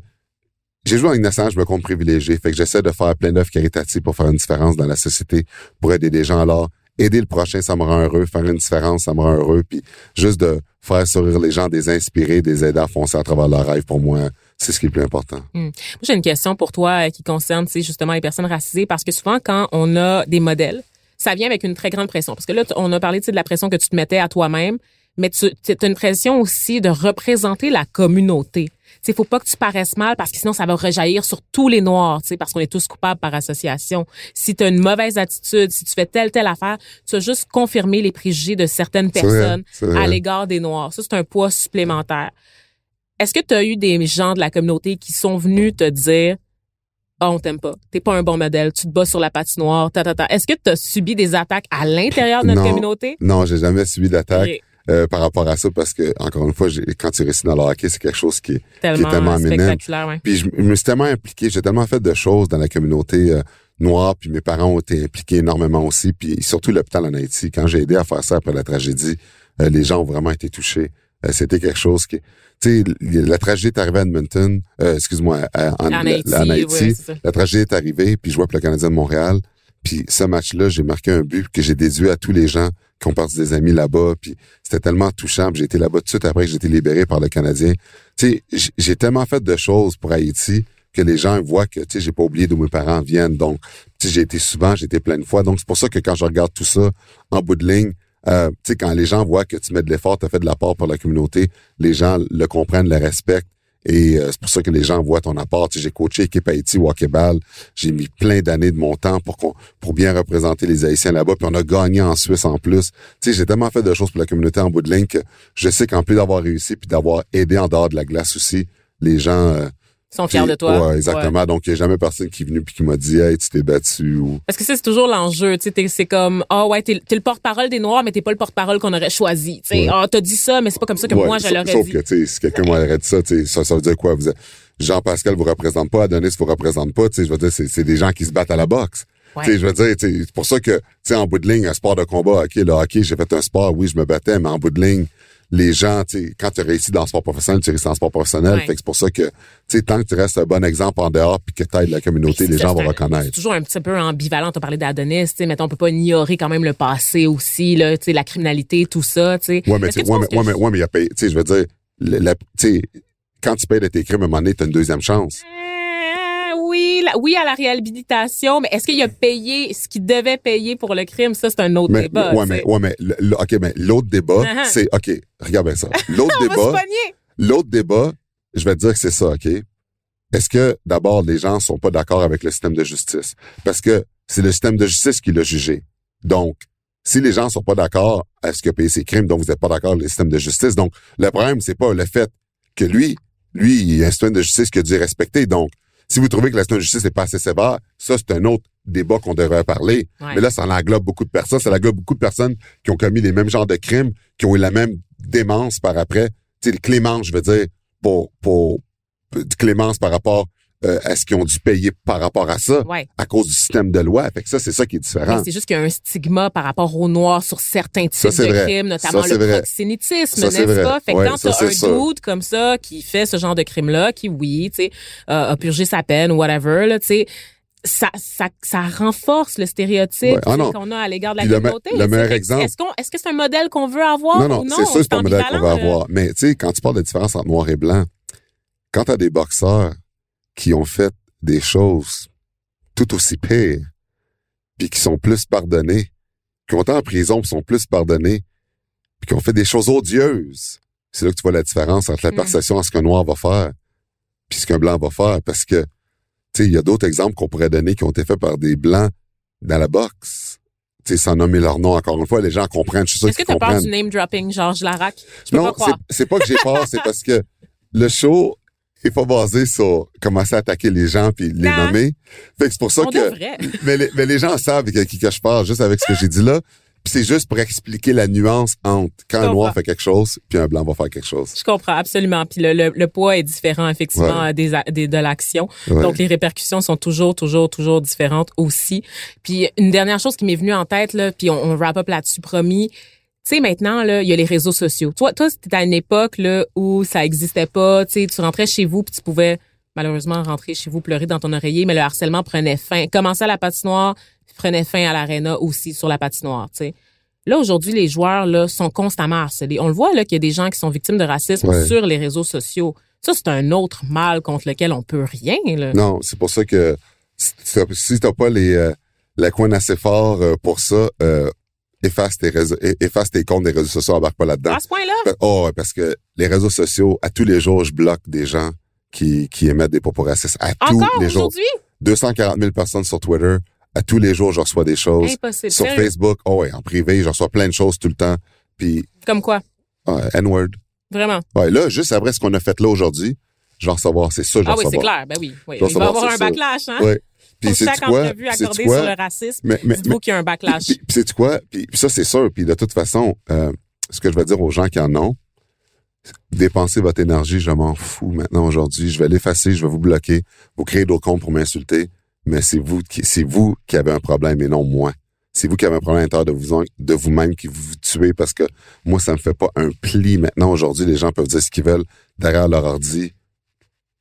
j'ai joué en innocent, je me compte privilégié. Fait que j'essaie de faire plein d'œuvres caritatives pour faire une différence dans la société, pour aider des gens. Alors, aider le prochain, ça me rend heureux. Faire une différence, ça me rend heureux. Puis juste de faire sourire les gens, des inspirer, des aider à foncer à travers leurs rêves, pour moi, c'est ce qui est le plus important. Moi, j'ai une question pour toi euh, qui concerne, justement les personnes racisées, parce que souvent, quand on a des modèles, ça vient avec une très grande pression. Parce que là, on a parlé, de la pression que tu te mettais à toi-même, mais tu as une pression aussi de représenter la communauté. Tu sais, faut pas que tu paraisses mal parce que sinon, ça va rejaillir sur tous les Noirs, tu sais, parce qu'on est tous coupables par association. Si tu as une mauvaise attitude, si tu fais telle, telle affaire, tu vas juste confirmer les préjugés de certaines vrai, personnes vrai. à l'égard des Noirs. Ça, c'est un poids supplémentaire. Est-ce que tu as eu des gens de la communauté qui sont venus te dire Ah, on t'aime pas. T'es pas un bon modèle. Tu te bats sur la patinoire. Ta, ta, ta. Est-ce que tu as subi des attaques à l'intérieur de notre Non. communauté? Non, j'ai jamais subi d'attaque. Euh, par rapport à ça parce que encore une fois, j'ai- quand tu réussis dans le hockey, c'est quelque chose qui est Tellement, tellement minime. spectaculaire, ouais. Puis je, je me suis tellement impliqué, j'ai tellement fait de choses dans la communauté euh, noire, puis mes parents ont été impliqués énormément aussi, puis surtout l'hôpital en Haïti. Quand j'ai aidé à faire ça après la tragédie, euh, les gens ont vraiment été touchés. Euh, C'était quelque chose qui, tu sais, la tragédie est arrivée à Edmonton, euh, excuse-moi, à- en, En Haïti, en Haïti. la tragédie est arrivée, puis je jouais pour le Canadien de Montréal. Puis ce match-là, j'ai marqué un but que j'ai déduit à tous les gens qui ont perdu des amis là-bas. Puis c'était tellement touchant. J'ai été là-bas tout de suite après que j'ai été libéré par le Canadien. Tu sais, j'ai tellement fait de choses pour Haïti que les gens voient que, tu sais, j'ai pas oublié d'où mes parents viennent. Donc, tu j'ai été souvent, j'ai été plein de fois. Donc, c'est pour ça que quand je regarde tout ça en bout de ligne, euh, tu sais, quand les gens voient que tu mets de l'effort, tu as fait de l'apport pour la communauté, les gens le comprennent, le respectent. Et euh, c'est pour ça que les gens voient ton apport. J'ai coaché équipe Haïti, Walkeball. J'ai mis plein d'années de mon temps pour bien représenter les Haïtiens là-bas. Puis on a gagné en Suisse en plus. Tu j'ai tellement fait de choses pour la communauté en bout de ligne que je sais qu'en plus d'avoir réussi puis d'avoir aidé en dehors de la glace aussi, les gens euh, sont fiers de toi. Ouais, exactement. Donc il n'y a jamais personne qui est venu puis qui m'a dit Hey, tu t'es battu ou Parce que ça, c'est toujours l'enjeu. Tu sais, c'est comme, ah ouais, t'es, t'es le porte-parole des Noirs, mais t'es pas le porte-parole qu'on aurait choisi. Tu sais, Ouais. ah, t'as dit ça, mais c'est pas comme ça que Ouais, moi, je sauf- l'aurais sauf dit. que, tu sais, si quelqu'un m'aurait dit ça, tu sais, ça, ça veut dire quoi? Vous Jean-Pascal vous représente pas, Adonis vous représente pas, tu sais, je veux dire, c'est, des gens qui se battent à la boxe. Ouais. Tu sais, je veux dire, c'est pour ça que, tu sais, en bout de ligne, un sport de combat, OK, le hockey, j'ai fait un sport, oui, je me battais, mais en bout de ligne, les gens, tu sais, quand tu réussis dans le sport professionnel, tu réussis dans le sport professionnel. Ouais. Fait que c'est pour ça que, tu sais, tant que tu restes un bon exemple en dehors puis que tu aides la communauté, les ça, gens vont un- C'est reconnaître. toujours un petit peu ambivalent. On parlé d'Adonis, tu sais, mettons, on peut pas ignorer quand même le passé aussi, là, tu sais, la criminalité, tout ça, tu sais. Ouais, mais, tu ouais, ouais, mais, ouais, mais il a payé, tu sais, je veux dire, la- tu sais, quand tu payes de tes crimes, à un moment donné, t'as une deuxième chance. Oui, la- oui à la réhabilitation, mais est-ce qu'il a payé ce qu'il devait payer pour le crime? Ça, c'est un autre Mais, débat. ouais, mais, ouais, mais, le- OK, mais l'autre débat, Uh-huh. c'est, OK, regarde bien ça. L'autre débat, l'autre débat, je vais te dire que c'est ça, OK? Est-ce que, d'abord, les gens sont pas d'accord avec le système de justice? Parce que c'est le système de justice qui l'a jugé. Donc, si les gens sont pas d'accord à ce qu'il a payé ses crimes, donc vous n'êtes pas d'accord avec le système de justice, donc le problème, c'est pas le fait que lui, lui, il y a un système de justice qui a dû respecter. Donc, si vous trouvez que le système de justice n'est pas assez sévère, ça, c'est un autre débat qu'on devrait parler. Ouais. Mais là, ça englobe beaucoup de personnes. Ça englobe beaucoup de personnes qui ont commis les mêmes genres de crimes, qui ont eu la même démence par après. Tu sais, clémence, je veux dire, pour, pour, pour- clémence par rapport euh, à ce qu'ils ont dû payer par rapport à ça, Ouais. à cause du système de loi? Fait que ça, c'est ça qui est différent. c'est juste qu'il y a un stigma par rapport aux Noirs sur certains types Ça, de vrai. crimes, notamment Ça, le vrai. proxénétisme, n'est-ce pas? Fait que Ouais, quand t'as un dude comme ça qui fait ce genre de crime-là, qui, oui, tu sais, euh, a purgé sa peine ou whatever, là, tu sais, ça, ça, ça renforce le stéréotype Ouais. Ah qu'on a à l'égard de la Puis le me- communauté. le meilleur exemple- Est-ce qu'on, est-ce que c'est un modèle qu'on veut avoir Non, non, ou non? c'est sûr c'est un modèle qu'on ambivalent, là. avoir. Mais tu sais, quand tu parles de différence entre noir et blanc, quand tu as des boxeurs qui ont fait des choses tout aussi pires, puis qui sont plus pardonnés, qui ont été en prison puis sont plus pardonnés, puis qui ont fait des choses odieuses, c'est là que tu vois la différence entre la Mm. perception à ce qu'un noir va faire puis ce qu'un blanc va faire. Parce que, tu sais, il y a d'autres exemples qu'on pourrait donner qui ont été faits par des blancs dans la boxe. Tu sais, sans nommer leur nom, encore une fois, les gens comprennent. Je suis sûr Est-ce que tu comprennent. du name dropping, Georges Larac? Je peux Non, pas c'est, croire. c'est pas que j'ai peur, c'est parce que le show est pas basé sur commencer à attaquer les gens puis les Non. nommer. Fait que c'est pour ça On que mais les, mais les gens savent avec qui que je parle juste avec ce que j'ai dit là. Puis c'est juste pour expliquer la nuance entre quand un noir fait quelque chose, puis un blanc va faire quelque chose. Je comprends absolument. Puis le, le, le poids est différent effectivement Ouais. des, des- de l'action. Ouais. Donc les répercussions sont toujours, toujours, toujours différentes aussi. Puis une dernière chose qui m'est venue en tête là, puis on, on wrap up là-dessus promis. Tu sais maintenant là, il y a les réseaux sociaux. Toi, toi, c'était à une époque là où ça existait pas. Tu sais, tu rentrais chez vous puis tu pouvais malheureusement rentrer chez vous pleurer dans ton oreiller, mais le harcèlement prenait fin. Commençait à la patinoire, prenait fin à l'aréna aussi sur la patinoire. Tu sais. Là, aujourd'hui, les joueurs là, sont constamment harcelés. On le voit là qu'il y a des gens qui sont victimes de racisme Ouais. sur les réseaux sociaux. Ça, c'est un autre mal contre lequel on peut rien. Là. Non, c'est pour ça que si t'as- si t'as pas les euh, la coin assez fort euh, pour ça, euh, efface tes réseaux, efface tes comptes des réseaux sociaux, embarque pas là-dedans. À ce point-là, Oh, parce que les réseaux sociaux, à tous les jours, je bloque des gens qui, qui émettent des propos racistes. À encore tous les jours. aujourd'hui, 240 000 personnes sur Twitter. À tous les jours, je reçois des choses. impossible. Sur. Facebook, oh ouais, en privé, je reçois plein de choses tout le temps. Puis, Comme quoi? euh, N-word. Vraiment? Ouais, là, juste après ce qu'on a fait là aujourd'hui, je vais en recevoir, c'est ça, je vais Ah oui, c'est clair. Ben oui. oui. Il va y avoir un backlash, hein? Ouais. Puis c'est chaque entrevue accordée sur le racisme, Mais, mais, dites-vous qu'il y a un backlash. Puis, sais-tu quoi? Puis, ça, c'est sûr. Puis de toute façon, euh, ce que je vais dire aux gens qui en ont, dépensez votre énergie, je m'en fous maintenant aujourd'hui. Je vais l'effacer, je vais vous bloquer, vous créer d'autres comptes pour m'insulter. Mais c'est vous qui, c'est vous qui avez un problème et non moi. C'est vous qui avez un problème à l'intérieur de vous, de vous-même qui vous tuez parce que moi, ça me fait pas un pli maintenant. Aujourd'hui, les gens peuvent dire ce qu'ils veulent derrière leur ordi.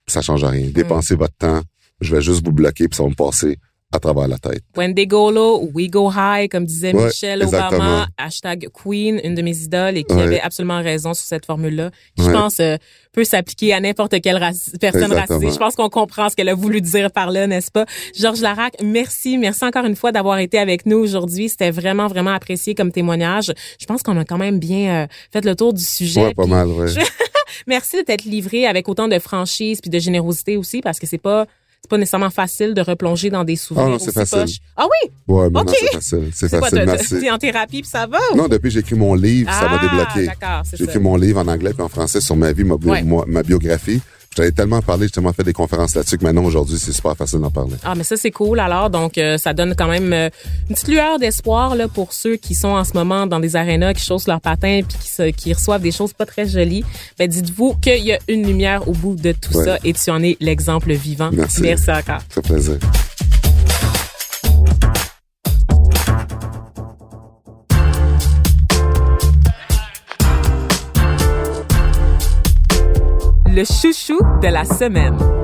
Ça change Mm. rien. Dépensez votre temps. Je vais juste vous bloquer puis ça va me passer à travers la tête. When they go low, we go high, comme disait Ouais, Michelle exactement. Obama, hashtag Queen, une de mes idoles, et qui Ouais. avait absolument raison sur cette formule-là, qui, je pense, euh, peut s'appliquer à n'importe quelle raci- personne Exactement. racisée. Je pense qu'on comprend ce qu'elle a voulu dire par là, n'est-ce pas? Georges Larac, merci. Merci encore une fois d'avoir été avec nous aujourd'hui. C'était vraiment, vraiment apprécié comme témoignage. Je pense qu'on a quand même bien euh, fait le tour du sujet. Ouais, pas Puis mal, ouais. je- Merci de t'être livré avec autant de franchise puis de générosité aussi, parce que c'est pas... C'est pas nécessairement facile de replonger dans des souvenirs Ah non, c'est facile. poches. Ah oui? Ouais, Ok. c'est facile. C'est C'est quoi, facile, t'es en thérapie puis ça va? ou? Non, depuis que j'ai écrit mon livre, ça m'a Ah, débloqué. D'accord, c'est J'ai ça. écrit mon livre en anglais puis en français sur ma vie, ma, bio- Ouais. moi- ma biographie. J'avais tellement parlé, j'ai tellement fait des conférences là-dessus que maintenant, aujourd'hui, c'est super facile d'en parler. Ah, mais ça, c'est cool alors. Donc, euh, ça donne quand même euh, une petite lueur d'espoir là pour ceux qui sont en ce moment dans des arénas, qui chaussent leurs patins puis qui, se- qui reçoivent des choses pas très jolies. Ben, dites-vous qu'il y a une lumière au bout de tout Ouais. ça et tu en es l'exemple vivant. Merci. Merci encore. Ça fait plaisir. Le chouchou de la semaine.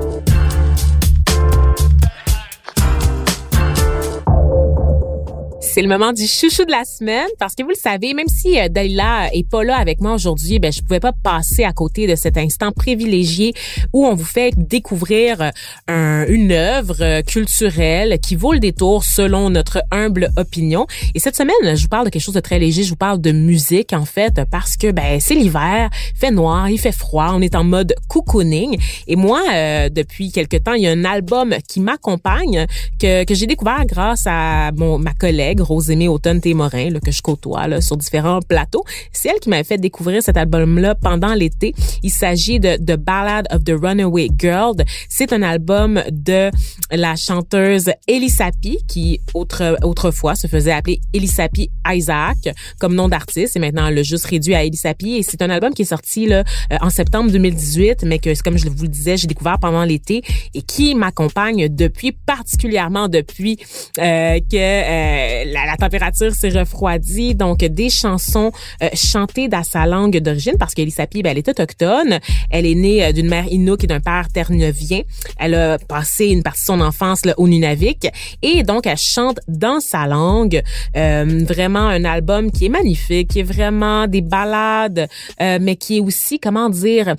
C'est le moment du chouchou de la semaine parce que vous le savez, même si euh, Dalila est pas là avec moi aujourd'hui, ben je pouvais pas passer à côté de cet instant privilégié où on vous fait découvrir euh, un- une œuvre euh, culturelle qui vaut le détour selon notre humble opinion. Et cette semaine, je vous parle de quelque chose de très léger. Je vous parle de musique en fait parce que ben c'est l'hiver, il fait noir, il fait froid, on est en mode cocooning. Et moi, euh, depuis quelque temps, il y a un album qui m'accompagne que, que j'ai découvert grâce à mon ma collègue Rosémée Automne Témorin là, que je côtoie là, sur différents plateaux. C'est elle qui m'avait fait découvrir cet album-là pendant l'été. Il s'agit de The Ballad of the Runaway Girl. C'est un album de la chanteuse Elisapi qui autre, autrefois se faisait appeler Elisapi Isaac comme nom d'artiste et maintenant elle l'a juste réduit à Elisapi et c'est un album qui est sorti là euh, en septembre 2018 mais que comme je vous le disais j'ai découvert pendant l'été et qui m'accompagne depuis particulièrement depuis euh, que euh, la, la température s'est refroidie. Donc des chansons euh, chantées dans sa langue d'origine parce qu'Elisapi ben, elle est autochtone. Elle est née euh, d'une mère Inuk et d'un père terre-neuvien elle a passé une partie de son enfance là, au Nunavik. Et donc elle chante dans sa langue euh, vraiment un album qui est magnifique qui est vraiment des ballades euh, mais qui est aussi comment dire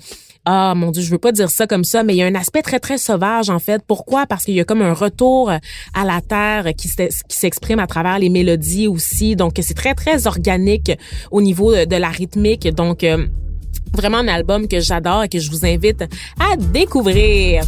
ah mon dieu, je veux pas dire ça comme ça, mais il y a un aspect très très sauvage en fait. Pourquoi? Parce qu'il y a comme un retour à la terre qui s'e- qui s'exprime à travers les mélodies aussi. Donc c'est très très organique au niveau de, de la rythmique. Donc euh, vraiment un album que j'adore et que je vous invite à découvrir.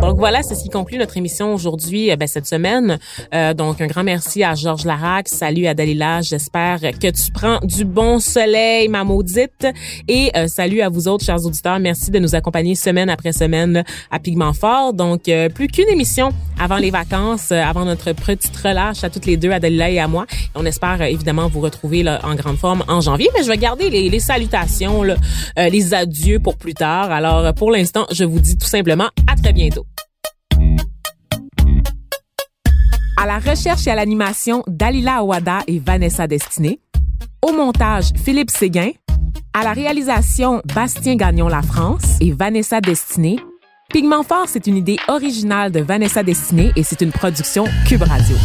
Donc voilà, c'est ce qui conclut notre émission aujourd'hui, euh, ben, cette semaine. Euh, donc un grand merci à Georges Larac, salut à Dalila, j'espère que tu prends du bon soleil, ma maudite, et euh, salut à vous autres, chers auditeurs, merci de nous accompagner semaine après semaine à Pigment Fort. Donc plus qu'une émission avant les vacances, avant notre petite relâche à toutes les deux, à Dalila et à moi. On espère évidemment vous retrouver là, en grande forme en janvier, mais je vais garder les, les salutations, là, les adieux pour plus tard. Alors pour l'instant, je vous dis tout simplement à bientôt. À la recherche et à l'animation, Dalila Awada et Vanessa Destiné. Au montage, Philippe Séguin. À la réalisation, Bastien Gagnon La France et Vanessa Destiné. Pigment Fort, c'est une idée originale de Vanessa Destiné et c'est une production Cube Radio.